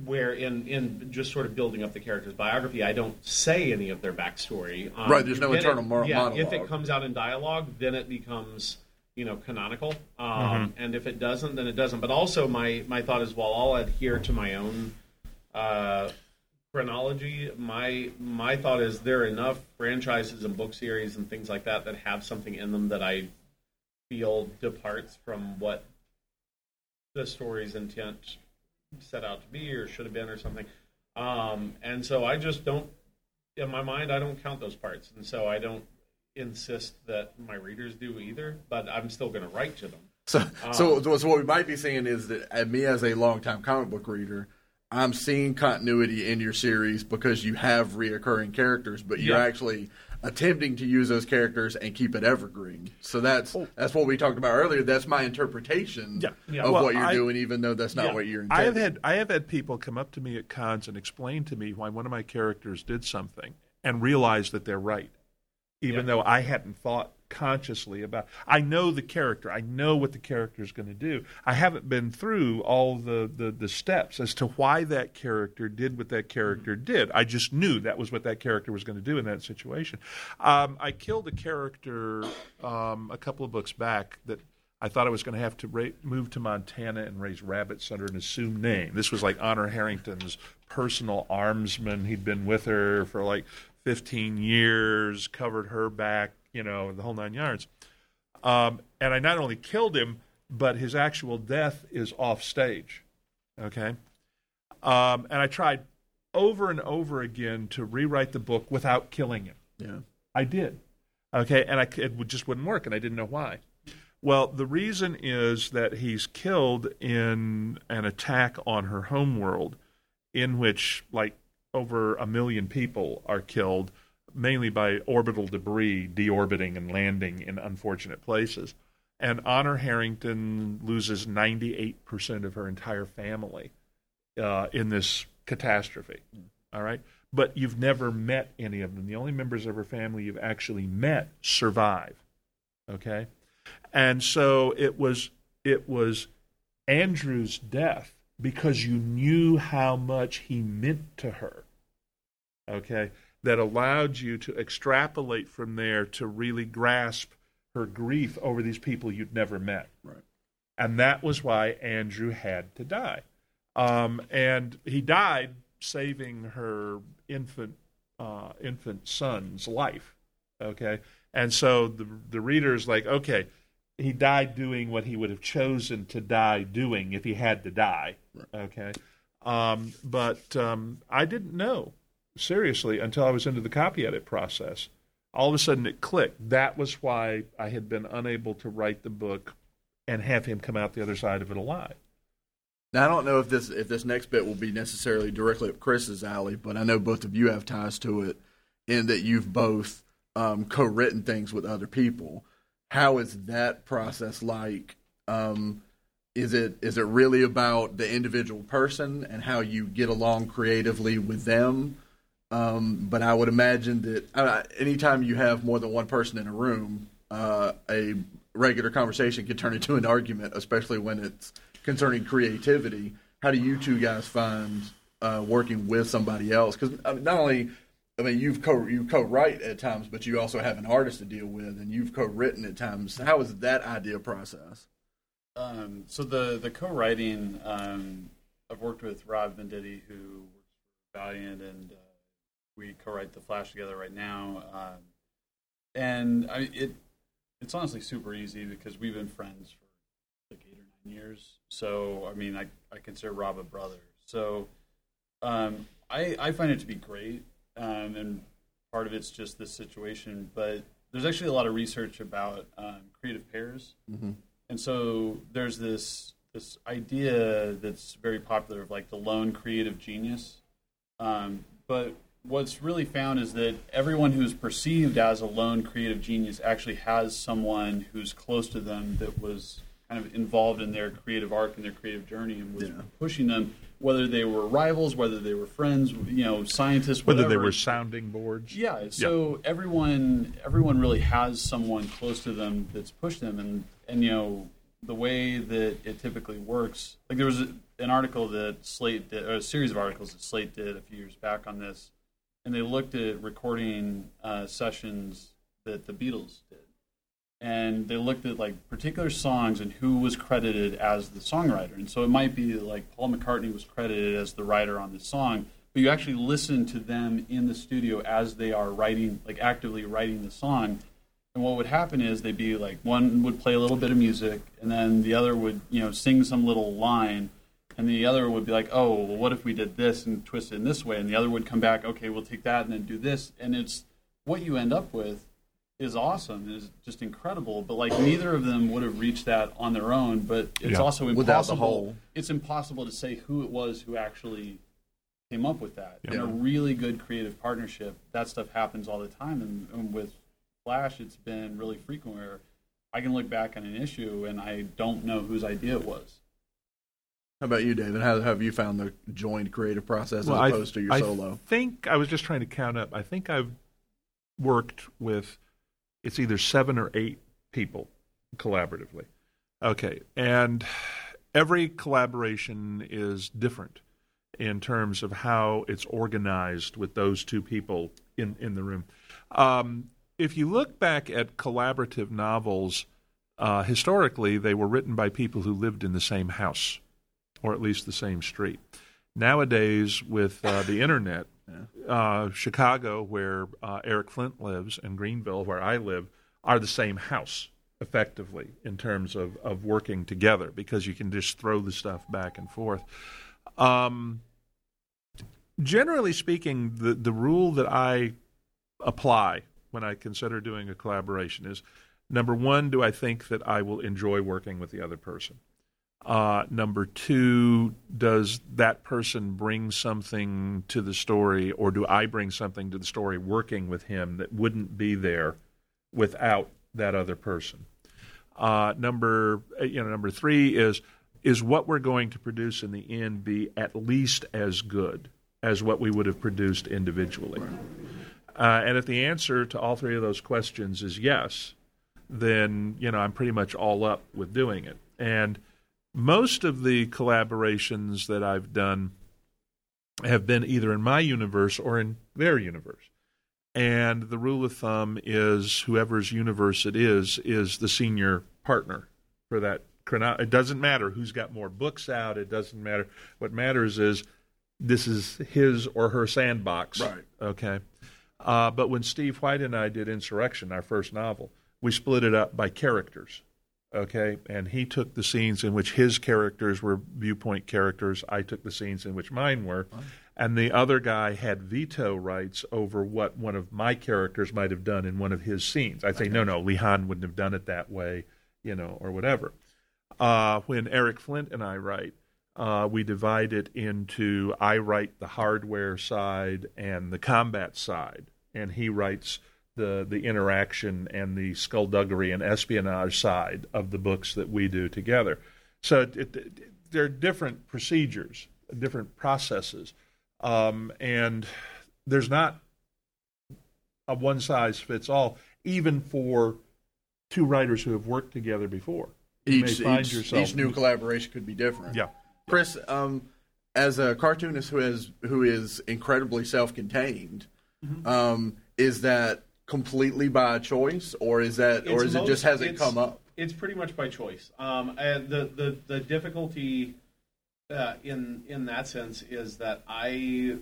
where in in just sort of building up the character's biography, I don't say any of their backstory. Um, right, there's no internal it, moral yeah, monologue. If it comes out in dialogue, then it becomes you know canonical, um, mm-hmm. and if it doesn't, then it doesn't. But also, my my thought is, well, I'll adhere to my own. Uh, chronology, my my thought is there are enough franchises and book series and things like that that have something in them that I feel departs from what the story's intent set out to be or should have been or something. Um, and so I just don't, in my mind, I don't count those parts, and so I don't insist that my readers do either. But I'm still going to write to them. So, um, so, so what we might be saying is that uh, me as a longtime comic book reader I'm seeing continuity in your series because you have reoccurring characters, but you're yeah. actually attempting to use those characters and keep it evergreen. So that's oh. that's what we talked about earlier. That's my interpretation yeah. Yeah. of well, what you're I, doing, even though that's not what you're. Intending. I have had I have had people come up to me at cons and explain to me why one of my characters did something and realize that they're right, even though I hadn't thought consciously about I know the character. I know what the character is going to do. I haven't been through all the, the, the steps as to why that character did what that character did. I just knew that was what that character was going to do in that situation. Um, I killed a character um, a couple of books back that I thought I was going to have to ra- move to Montana and raise rabbits under an assumed name. This was like Honor Harrington's personal armsman. He'd been with her for like 15 years, covered her back, you know, the whole nine yards. Um, and I not only killed him, but his actual death is off stage. Okay? Um, and I tried over and over again to rewrite the book without killing him. Yeah. I did. Okay? And I, it just wouldn't work, and I didn't know why. Well, the reason is that he's killed in an attack on her homeworld, in which, like, over a million people are killed mainly by orbital debris deorbiting and landing in unfortunate places. And Honor Harrington loses 98% of her entire family uh, in this catastrophe. All right? But you've never met any of them. The only members of her family you've actually met survive. Okay? And so it was it was Andrew's death because you knew how much he meant to her. Okay? That allowed you to extrapolate from there to really grasp her grief over these people you'd never met. Right. And that was why Andrew had to die. Um, and he died saving her infant uh, infant son's life. Okay, and so the the reader is like, okay, he died doing what he would have chosen to die doing if he had to die. Okay, um, but um, I didn't know seriously until I was into the copy edit process. All of a sudden, it clicked. That was why I had been unable to write the book and have him come out the other side of it alive. Now I don't know if this if this next bit will be necessarily directly up Chris's alley, but I know both of you have ties to it in that you've both um, co-written things with other people. How is that process like? Um, is it is it really about the individual person and how you get along creatively with them? Um, but I would imagine that uh, anytime you have more than one person in a room, uh, a regular conversation can turn into an argument, especially when it's concerning creativity. How do you two guys find uh, working with somebody else? Because I mean, not only, I mean, you've co you co-write at times, but you also have an artist to deal with, and you've co-written at times. How is that idea process? Um, so the the co-writing, um, I've worked with Rob Venditti, who works for Valiant, and uh, we co-write the Flash together right now. Um, and I, it it's honestly super easy because we've been friends for like eight or nine years. So I mean, I I consider Rob a brother. So um, I I find it to be great, um, and part of it's just this situation, but there's actually a lot of research about um, creative pairs, mm-hmm. and so there's this this idea that's very popular of like the lone creative genius, um, but what's really found is that everyone who's perceived as a lone creative genius actually has someone who's close to them that was kind of involved in their creative arc and their creative journey and was Yeah. pushing them, whether they were rivals, whether they were friends, you know, scientists, Whether they were sounding boards. Yeah, so everyone everyone really has someone close to them that's pushed them, and and you know the way that it typically works. Like there was a, an article that Slate did, or a series of articles that Slate did a few years back on this, and they looked at recording uh, sessions that the Beatles did, and they looked at like particular songs and who was credited as the songwriter. And so it might be like Paul McCartney was credited as the writer on this song, but you actually listen to them in the studio as they are writing, like actively writing the song. And what would happen is they'd be like one would play a little bit of music, and then the other would you know sing some little line, and the other would be like, oh, well, what if we did this and twist it in this way? And the other would come back, okay, we'll take that and then do this, and it's what you end up with is awesome, is just incredible. But like neither of them would have reached that on their own. But it's Yeah. also impossible. Without the whole. It's impossible to say who it was who actually came up with that. In a really good creative partnership, that stuff happens all the time. And, and with Flash, it's been really frequent where I can look back on an issue and I don't know whose idea it was. How about you, David? How have you found the joined creative process Well, as I- opposed to your I solo? I think I was just trying to count up. I think I've worked with it's either seven or eight people collaboratively. Okay, and every collaboration is different in terms of how it's organized with those two people in in the room. Um, if you look back at collaborative novels, uh, historically they were written by people who lived in the same house, or at least the same street. Nowadays, with uh, the internet, uh, Chicago, where uh, Eric Flint lives, and Greenville, where I live, are the same house effectively in terms of, of working together because you can just throw the stuff back and forth. Um, generally speaking, the, the rule that I apply when I consider doing a collaboration is number one, do I think that I will enjoy working with the other person? Uh, number two, does that person bring something to the story, or do I bring something to the story working with him that wouldn't be there without that other person? Uh, number, uh, you know, number three is is what we're going to produce in the end be at least as good as what we would have produced individually? Uh, and if the answer to all three of those questions is yes, then you know I'm pretty much all up with doing it. And most of the collaborations that I've done have been either in my universe or in their universe. And the rule of thumb is whoever's universe it is is the senior partner for that. chrono- It doesn't matter who's got more books out. It doesn't matter. What matters is this is his or her sandbox. Right. Okay. Uh, but when Steve White and I did Insurrection, our first novel, we split it up by characters. Okay. And he took the scenes in which his characters were viewpoint characters. I took the scenes in which mine were. And the other guy had veto rights over what one of my characters might have done in one of his scenes. I'd say, no, no, Lehan wouldn't have done it that way, you know, or whatever. Uh, when Eric Flint and I write, uh, we divide it into I write the hardware side and the combat side, and he writes the the interaction and the skullduggery and espionage side of the books that we do together. So it, it, there are different procedures, different processes, um, and there's not a one size fits all, even for two writers who have worked together before. You Each, may find each, yourself- each new collaboration could be different. Yeah. Chris, um, as a cartoonist who has who is incredibly self-contained, Mm-hmm. um, is that completely by choice, or is that, or It's is it just hasn't come up? It's pretty much by choice. Um, and the the the difficulty uh, in in that sense is that I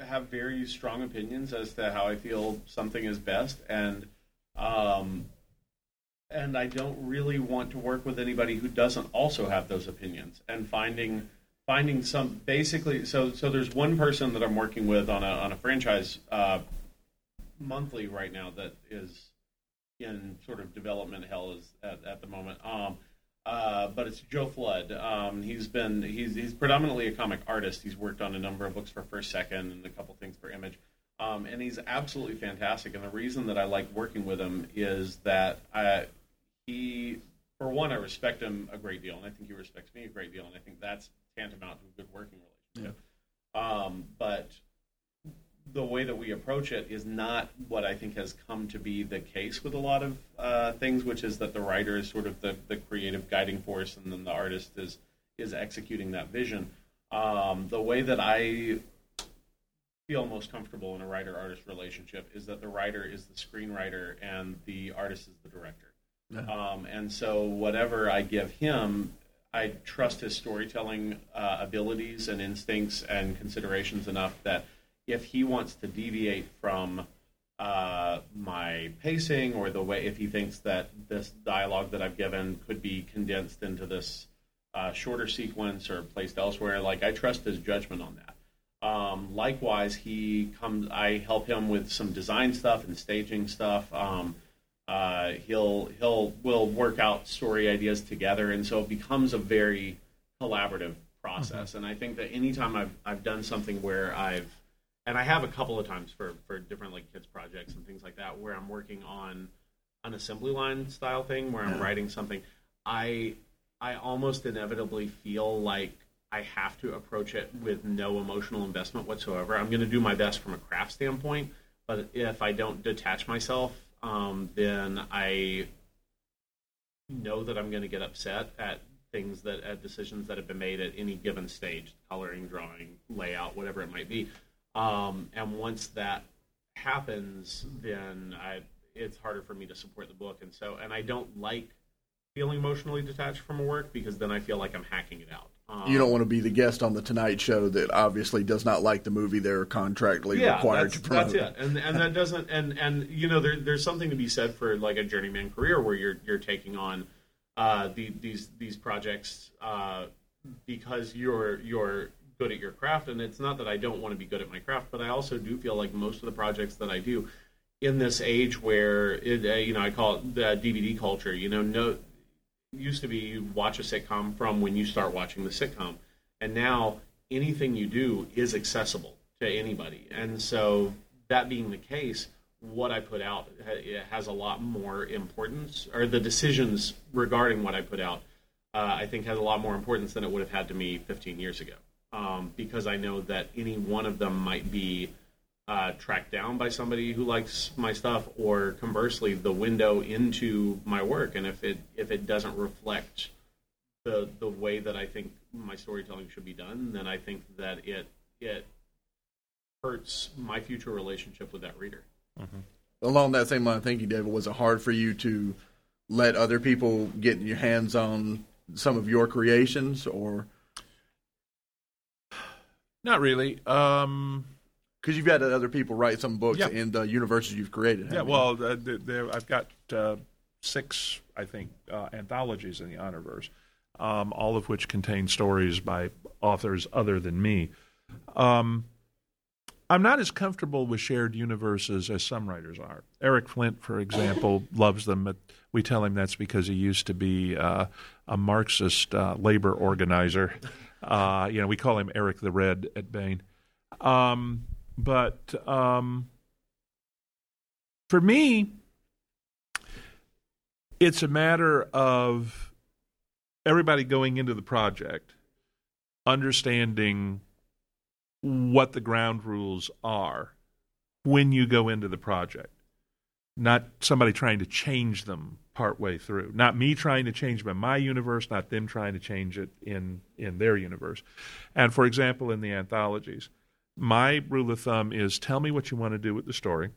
have very strong opinions as to how I feel something is best, and um, and I don't really want to work with anybody who doesn't also have those opinions. And finding finding some basically, so so there's one person that I'm working with on a on a franchise uh, monthly right now that is in sort of development hell is at, at the moment. Um, uh, but it's Joe Flood. Um, he's been he's he's predominantly a comic artist. He's worked on a number of books for First Second and a couple things for Image. Um, and he's absolutely fantastic. And the reason that I like working with him is that I, he, for one, I respect him a great deal, and I think he respects me a great deal, and I think that's tantamount to a good working relationship. Um, but the way that we approach it is not what I think has come to be the case with a lot of uh, things, which is that the writer is sort of the, the creative guiding force, and then the artist is is executing that vision. Um, the way that I feel most comfortable in a writer artist relationship is that the writer is the screenwriter and the artist is the director. Um, and so whatever I give him, I trust his storytelling uh, abilities and instincts and considerations enough that if he wants to deviate from uh, my pacing or the way, if he thinks that this dialogue that I've given could be condensed into this uh, shorter sequence or placed elsewhere, like I trust his judgment on that. Um, likewise, he comes. I help him with some design stuff and staging stuff. Um, uh, he'll he'll we'll work out story ideas together, and so it becomes a very collaborative process. And I think that anytime I've I've done something where I've and I have a couple of times for for different like kids projects and things like that where I'm working on an assembly line style thing where I'm writing something, I I almost inevitably feel like I have to approach it with no emotional investment whatsoever. I'm going to do my best from a craft standpoint, but if I don't detach myself, um, then I know that I'm going to get upset at things that at decisions that have been made at any given stage, coloring, drawing, layout, whatever it might be. Um, and once that happens, then I it's harder for me to support the book, and so and I don't like feeling emotionally detached from a work because then I feel like I'm hacking it out. Um, You don't want to be the guest on the Tonight Show that obviously does not like the movie they're contractually yeah, required to promote. that's it, and and that doesn't and and you know there, there's something to be said for like a journeyman career where you're you're taking on uh, the, these these projects uh, because you're you're good at your craft, and it's not that I don't want to be good at my craft, but I also do feel like most of the projects that I do in this age where it, uh, you know I call it the DVD culture, you know, no used to be you watch a sitcom from when you start watching the sitcom and now anything you do is accessible to anybody. And so that being the case what i put out has a lot more importance or the decisions regarding what i put out uh, i think has a lot more importance than it would have had to me 15 years ago um, because i know that any one of them might be uh, tracked down by somebody who likes my stuff, or conversely, the window into my work. And if it if it doesn't reflect the the way that I think my storytelling should be done, then I think that it it hurts my future relationship with that reader. Along that same line thank you, David, was it hard for you to let other people get your hands on some of your creations, or Not really. Um, Because you've had other people write some books Yeah. in the universes you've created. yeah, you? well, uh, there, I've got uh, six, I think, uh, anthologies in the Honorverse, um, all of which contain stories by authors other than me. Um, I'm not as comfortable with shared universes as some writers are. Eric Flint, for example, loves them. But we tell him that's because he used to be uh, a Marxist uh, labor organizer. Uh, you know, we call him Eric the Red at Baen. Um, but um, for me, it's a matter of everybody going into the project understanding what the ground rules are when you go into the project. Not somebody trying to change them partway through. Not me trying to change them in my universe, not them trying to change it in, in their universe. And for example, in the anthologies, my rule of thumb is tell me what you want to do with the story.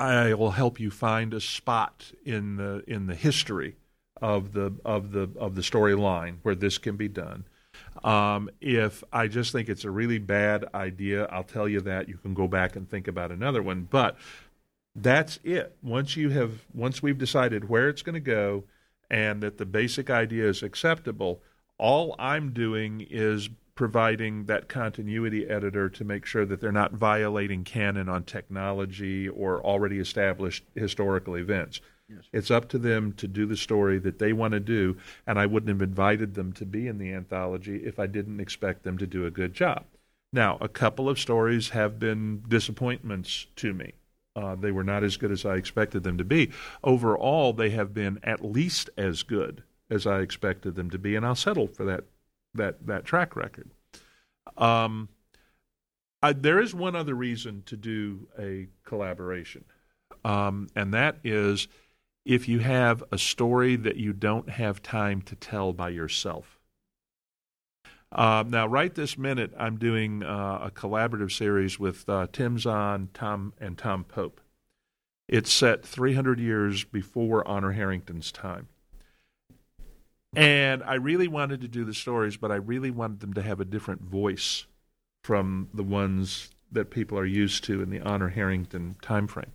I will help you find a spot in the in the history of the of the of the storyline where this can be done. Um, if I just think it's a really bad idea, I'll tell you that. You can go back and think about another one. But that's it. Once you have once we've decided where it's going to go and that the basic idea is acceptable, all I'm doing is providing that continuity editor to make sure that they're not violating canon on technology or already established historical events. It's up to them to do the story that they want to do, and I wouldn't have invited them to be in the anthology if I didn't expect them to do a good job. Now, a couple of stories have been disappointments to me. Uh, they were not as good as I expected them to be. Overall, they have been at least as good as I expected them to be, and I'll settle for that that that track record. Um, I, there is one other reason to do a collaboration, um, and that is if you have a story that you don't have time to tell by yourself. Uh, now, right this minute, I'm doing uh, a collaborative series with uh, Tim Zahn, Tom, and Tom Pope. It's set 300 years before Honor Harrington's time. And I really wanted to do the stories, but I really wanted them to have a different voice from the ones that people are used to in the Honor Harrington time frame.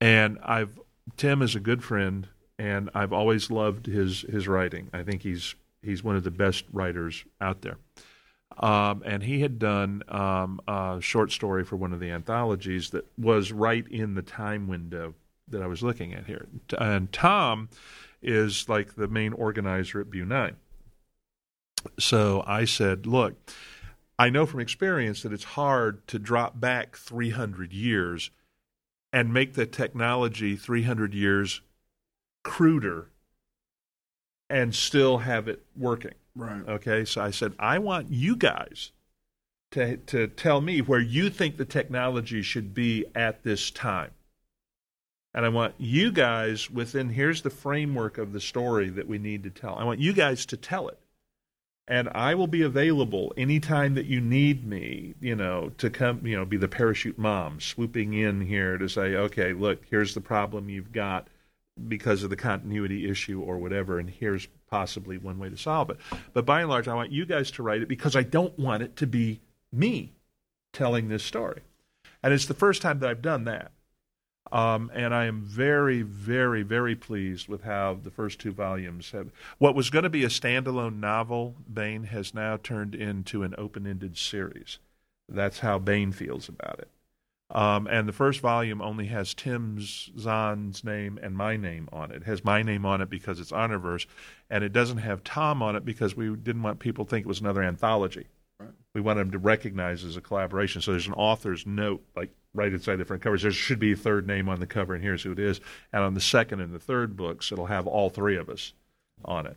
And I've Tim is a good friend, and I've always loved his his writing. I think he's he's one of the best writers out there. Um, and he had done um, a short story for one of the anthologies that was right in the time window that I was looking at here. And Tom is like the main organizer at BuNine. So I said, look, I know from experience that it's hard to drop back 300 years and make the technology 300 years cruder and still have it working. right. Okay, so I said, I want you guys to to tell me where you think the technology should be at this time. And I want you guys within here's the framework of the story that we need to tell. I want you guys to tell it. And I will be available anytime that you need me, you know, to come, you know, be the parachute mom swooping in here to say, okay, look, here's the problem you've got because of the continuity issue or whatever, and here's possibly one way to solve it. But by and large, I want you guys to write it because I don't want it to be me telling this story. And it's the first time that I've done that. Um, and I am very, very, very pleased with how the first two volumes have. What was going to be a standalone novel, Baen has now turned into an open ended series. That's how Baen feels about it. Um, and the first volume only has Tim Zahn's name and my name on it. It has my name on it because it's Honorverse, and it doesn't have Tom on it because we didn't want people to think it was another anthology. Right. We wanted them to recognize as a collaboration. So there's an author's note, like right inside the front covers. There should be a third name on the cover, and here's who it is. And on the second and the third books, it'll have all three of us on it.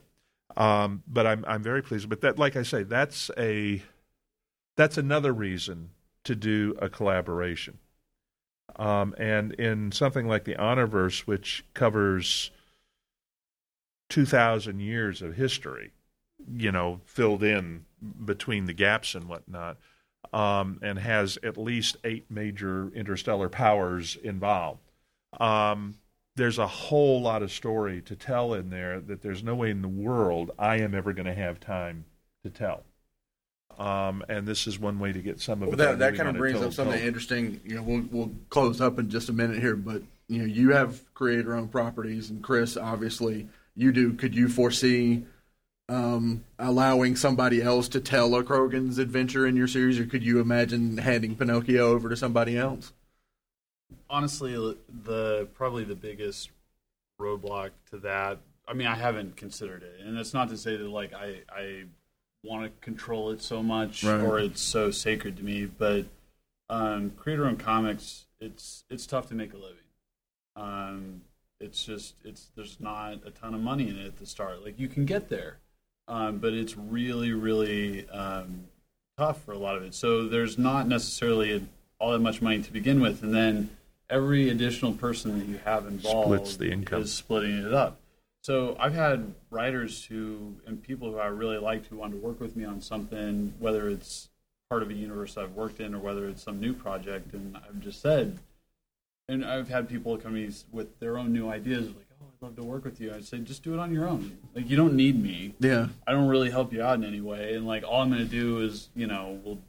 Um, but I'm I'm very pleased. But that, like I say, that's a that's another reason to do a collaboration. Um, and in something like the Honorverse, which covers 2,000 years of history, you know, filled in between the gaps and whatnot, um, and has at least eight major interstellar powers involved. Um, there's a whole lot of story to tell in there that there's no way in the world I am ever going to have time to tell. Um, and this is one way to get some of Well, it. that, that kind of brings total up something total. interesting. You know, we'll we'll close up in just a minute here, but you know, you have creator-owned properties, and Chris, obviously, you do. Could you foresee um, allowing somebody else to tell a Crogan's adventure in your series, or could you imagine handing Pinocchio over to somebody else? honestly the probably the biggest roadblock to that i mean i haven't considered it and that's not to say that like i i want to control it so much Right. or it's so sacred to me but um creator owned comics it's it's tough to make a living um it's just it's there's not a ton of money in it at the start like you can get there um but it's really really um tough for a lot of it so there's not necessarily all that much money to begin with and then every additional person that you have involved Splits the income. is splitting it up. So I've had writers who and people who I really liked who wanted to work with me on something, whether it's part of a universe I've worked in or whether it's some new project, and I've just said, and I've had people come to me with their own new ideas, like, "Oh, I'd love to work with you." I'd say, "Just do it on your own. Like, you don't need me. Yeah, I don't really help you out in any way, and like all I'm going to do is, you know, we'll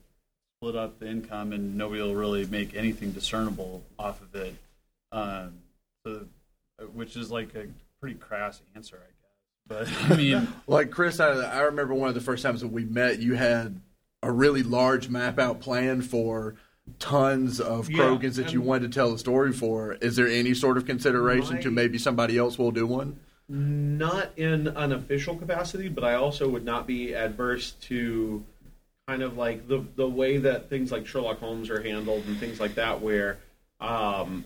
split up the income, and nobody will really make anything discernible off of it. Um, so, which is like a pretty crass answer, I guess. But I mean, like Chris, I, I remember one of the first times that we met, you had a really large map out plan for tons of Yeah, Crogans that you wanted to tell a story for. Is there any sort of consideration to maybe somebody else will do one? Not in an official capacity, but I also would not be adverse to kind of like the the way that things like Sherlock Holmes are handled and things like that, where um,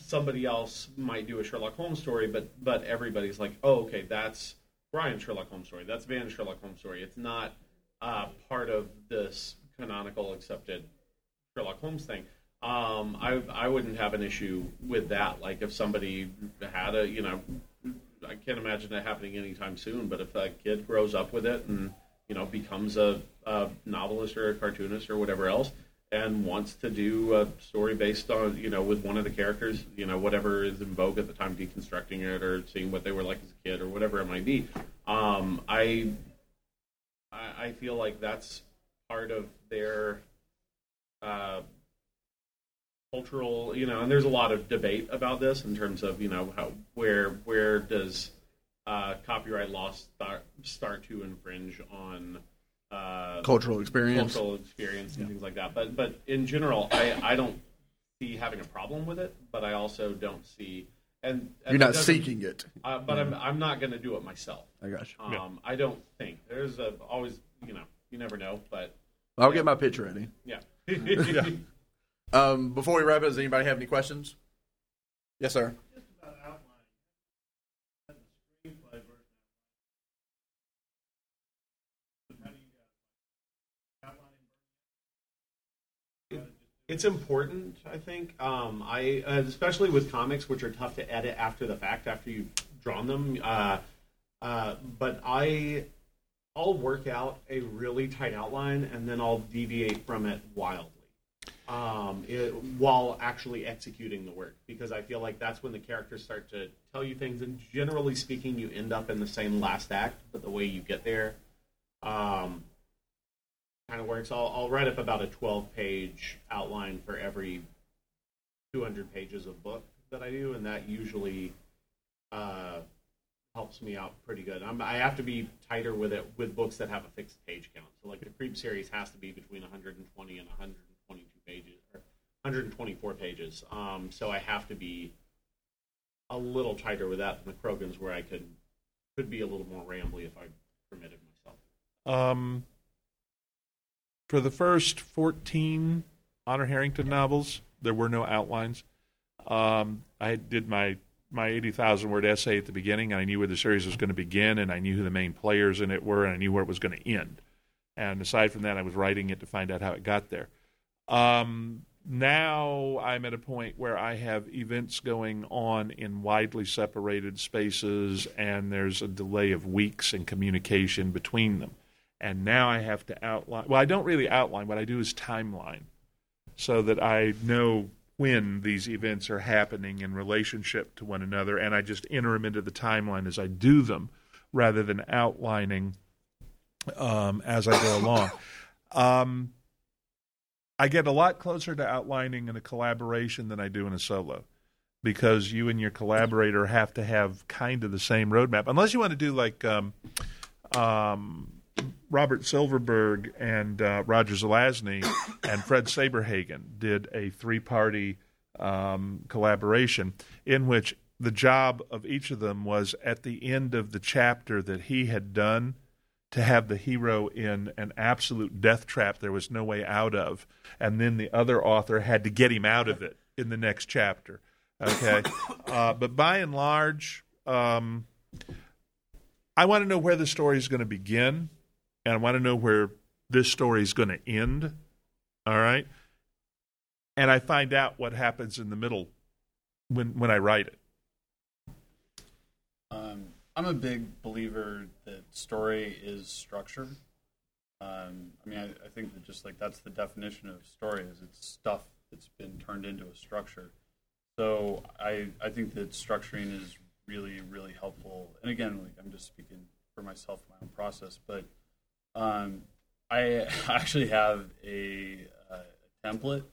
somebody else might do a Sherlock Holmes story, but but everybody's like, oh, okay, that's Brian's Sherlock Holmes story, that's Van's Sherlock Holmes story. It's not uh, part of this canonical accepted Sherlock Holmes thing. Um, I I wouldn't have an issue with that. Like if somebody had a you know, I can't imagine that happening anytime soon. But if a kid grows up with it and you know becomes a, a novelist or a cartoonist or whatever else, and wants to do a story based on you know with one of the characters, you know whatever is in vogue at the time, deconstructing it or seeing what they were like as a kid or whatever it might be. Um, I I feel like that's part of their uh, cultural, you know, and there's a lot of debate about this in terms of, you know, how where where does uh, copyright law start start to infringe on uh, Cultural experience. cultural experience and things like that. But but in general, I I don't see having a problem with it, but I also don't see and, and You're not it seeking it. Uh, but I'm I'm not going to do it myself. I got you. Um, I don't think there's a, always you know you never know, but I'll get my pitch ready. yeah. Um, before we wrap up, does anybody have any questions? Yes, sir. It's important i think. Um, i uh, especially with comics which are tough to edit after the fact after you've drawn them uh, uh, but i i'll work out a really tight outline and then i'll deviate from it wildly. Um, it, while actually executing the work because i feel like that's when the characters start to tell you things and generally speaking you end up in the same last act but the way you get there um, kind of works. I'll, I'll write up about a 12 page outline for every 200 pages of book that I do, and that usually uh, helps me out pretty good. I'm, I have to be tighter with it with books that have a fixed page count. So, like the Creep series has to be between 120 and 122 pages, or 124 pages. Um, so I have to be a little tighter with that than the Crogans, where I could could be a little more rambly if I permitted myself. Um, for the first 14 Honor Harrington novels, there were no outlines. Um, I did my my 80,000 word essay at the beginning, and I knew where the series was going to begin, and I knew who the main players in it were, and I knew where it was going to end. And aside from that, I was writing it to find out how it got there. Um, now I'm at a point where I have events going on in widely separated spaces, and there's a delay of weeks in communication between them. And now I have to outline. Well, I don't really outline. What I do is timeline, so that I know when these events are happening in relationship to one another, and I just enter them into the timeline as I do them, rather than outlining um, as I go along. Um, I get a lot closer to outlining in a collaboration than I do in a solo because you and your collaborator have to have kind of the same roadmap, unless you want to do like um, um, Robert Silverberg and uh, Roger Zelazny and Fred Saberhagen did a three party um, collaboration in which the job of each of them was at the end of the chapter that he had done to have the hero in an absolute death trap there was no way out of and then the other author had to get him out of it in the next chapter okay? Uh, but by and large um, i want to know where the story is going to begin and i want to know where this story is going to end all right and i find out what happens in the middle when when i write it Um, I'm a big believer that story is structure. Um, I mean, I, I think that just like that's the definition of story is it's stuff that's been turned into a structure. So I I think that structuring is really really helpful. And again, like I'm just speaking for myself, my own process, but um, I actually have a, uh, template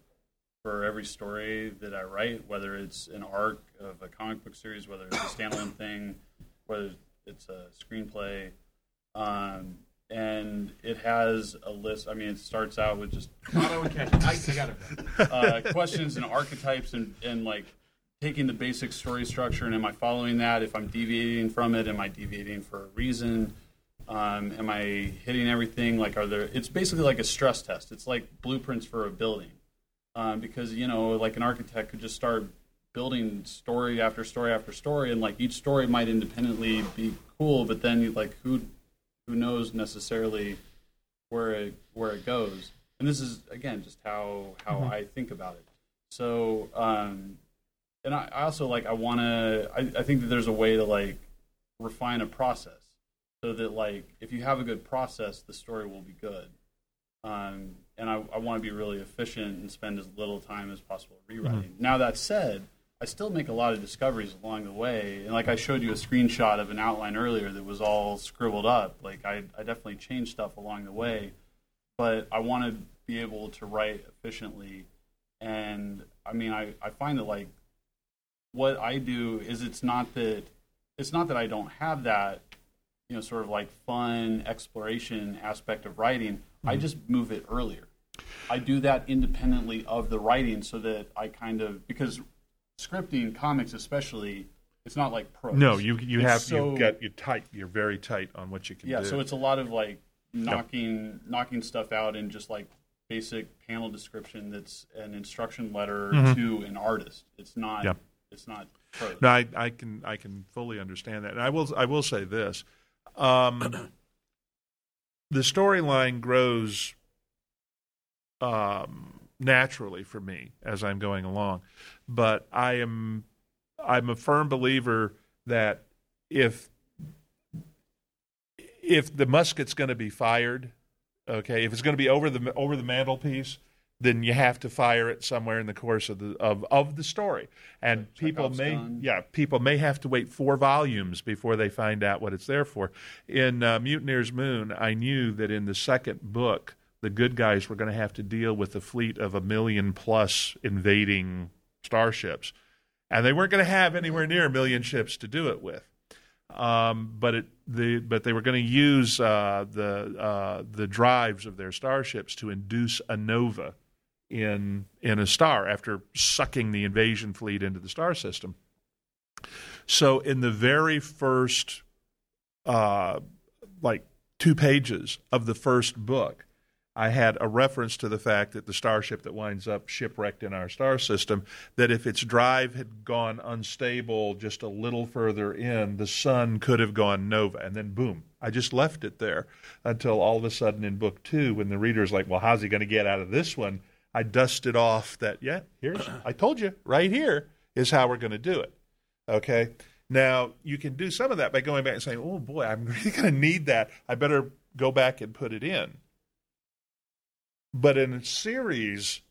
for every story that I write, whether it's an arc of a comic book series, whether it's a standalone thing, whether it's a screenplay. Um, and it has a list. I mean, it starts out with just Auto and catch. I, I got it. uh, questions and archetypes and, and like taking the basic story structure and am I following that? If I'm deviating from it, am I deviating for a reason? Um, am I hitting everything? Like, are there? It's basically like a stress test. It's like blueprints for a building, um, because you know, like an architect could just start building story after story after story, and like each story might independently be cool, but then you like who who knows necessarily where it where it goes. And this is again just how how I think about it. So, um, and I, I also like I want to. I, I think that there's a way to like refine a process so that like if you have a good process, the story will be good. Um, and I, I want to be really efficient and spend as little time as possible rewriting. Now that said, I still make a lot of discoveries along the way. And like I showed you a screenshot of an outline earlier that was all scribbled up. Like I, I definitely changed stuff along the way, but I want to be able to write efficiently. And I mean, I, I find that like what I do is it's not that it's not that I don't have that you know sort of like fun exploration aspect of writing. I just move it earlier. I do that independently of the writing so that I kind of because scripting comics especially it's not like prose. no you you It's have so- you've got you're tight you're very tight on what you can yeah, do Yeah, so it's a lot of like knocking knocking stuff out and just like basic panel description that's an instruction letter to an artist. It's not Mm-hmm. Yeah. it's not prose. No, I, I can I can fully understand that, and I will I will say this: um, the storyline grows um, naturally for me as I'm going along, but I am I'm a firm believer that if if the musket's going to be fired, okay, if it's going to be over the over the mantelpiece, then you have to fire it somewhere in the course of the of, of the story. And people may gun. yeah, people may have to wait four volumes before they find out what it's there for. In uh, Mutineer's Moon, I knew that in the second book, the good guys were going to have to deal with a fleet of a million plus invading starships, and they weren't going to have anywhere near a million ships to do it with. Um, but it the but they were going to use uh, the uh, the drives of their starships to induce a nova in in a star after sucking the invasion fleet into the star system. So in the very first uh, like two pages of the first book, I had a reference to the fact that the starship that winds up shipwrecked in our star system, that if its drive had gone unstable just a little further in, the sun could have gone nova. And then, boom, I just left it there until all of a sudden in book two, when the reader's like, well, how's he going to get out of this one? I dusted off that, yeah, here's, I told you, right here is how we're going to do it. Okay. Now, you can do some of that by going back and saying, oh boy, I'm really going to need that. I better go back and put it in. But in a series,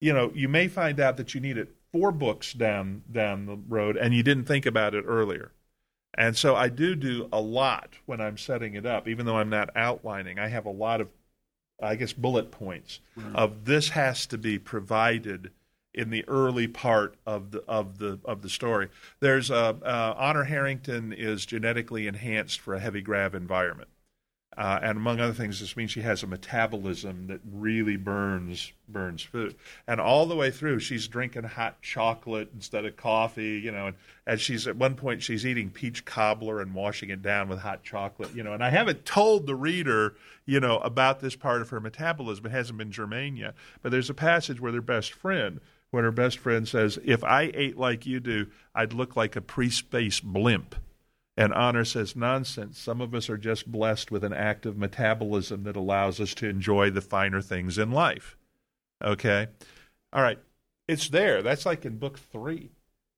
you know, you may find out that you need it four books down down the road, and you didn't think about it earlier. And so I do do a lot when I'm setting it up, even though I'm not outlining. I have a lot of, I guess, bullet points of this has to be provided in the early part of the of the of the story. There's a uh, Honor Harrington is genetically enhanced for a heavy grav environment. Uh, and among other things, this means she has a metabolism that really burns burns food. And all the way through, she's drinking hot chocolate instead of coffee. You know, and as she's at one point, she's eating peach cobbler and washing it down with hot chocolate. You know, and I haven't told the reader, you know, about this part of her metabolism. It hasn't been germane yet. But there's a passage where their best friend, when her best friend says, "If I ate like you do, I'd look like a pre-space blimp." And Honor says, nonsense. Some of us are just blessed with an active metabolism that allows us to enjoy the finer things in life. Okay? All right. It's there. That's like in book three.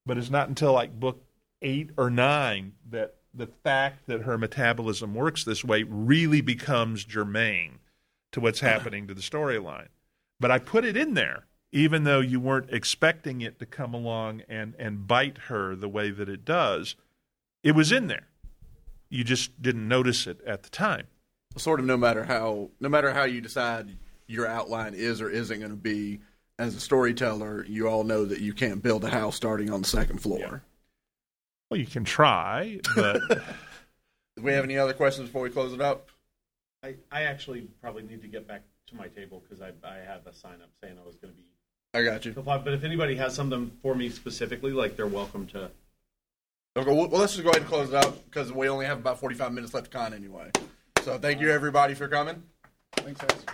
But it's not until like book eight or nine that the fact that her metabolism works this way really becomes germane to what's happening to the storyline. But I put it in there, even though you weren't expecting it to come along and, and bite her the way that it does it was in there. You just didn't notice it at the time. Sort of no matter how no matter how you decide your outline is or isn't going to be as a storyteller, you all know that you can't build a house starting on the second floor. Well, you can try, but Do we have any other questions before we close it up? I, I actually probably need to get back to my table because I, I have a sign up saying I was going to be I got you. But if anybody has something for me specifically, like they're welcome to. Okay, well, let's just go ahead and close it out because we only have about 45 minutes left to con anyway. So thank you, everybody, for coming. Thanks, guys.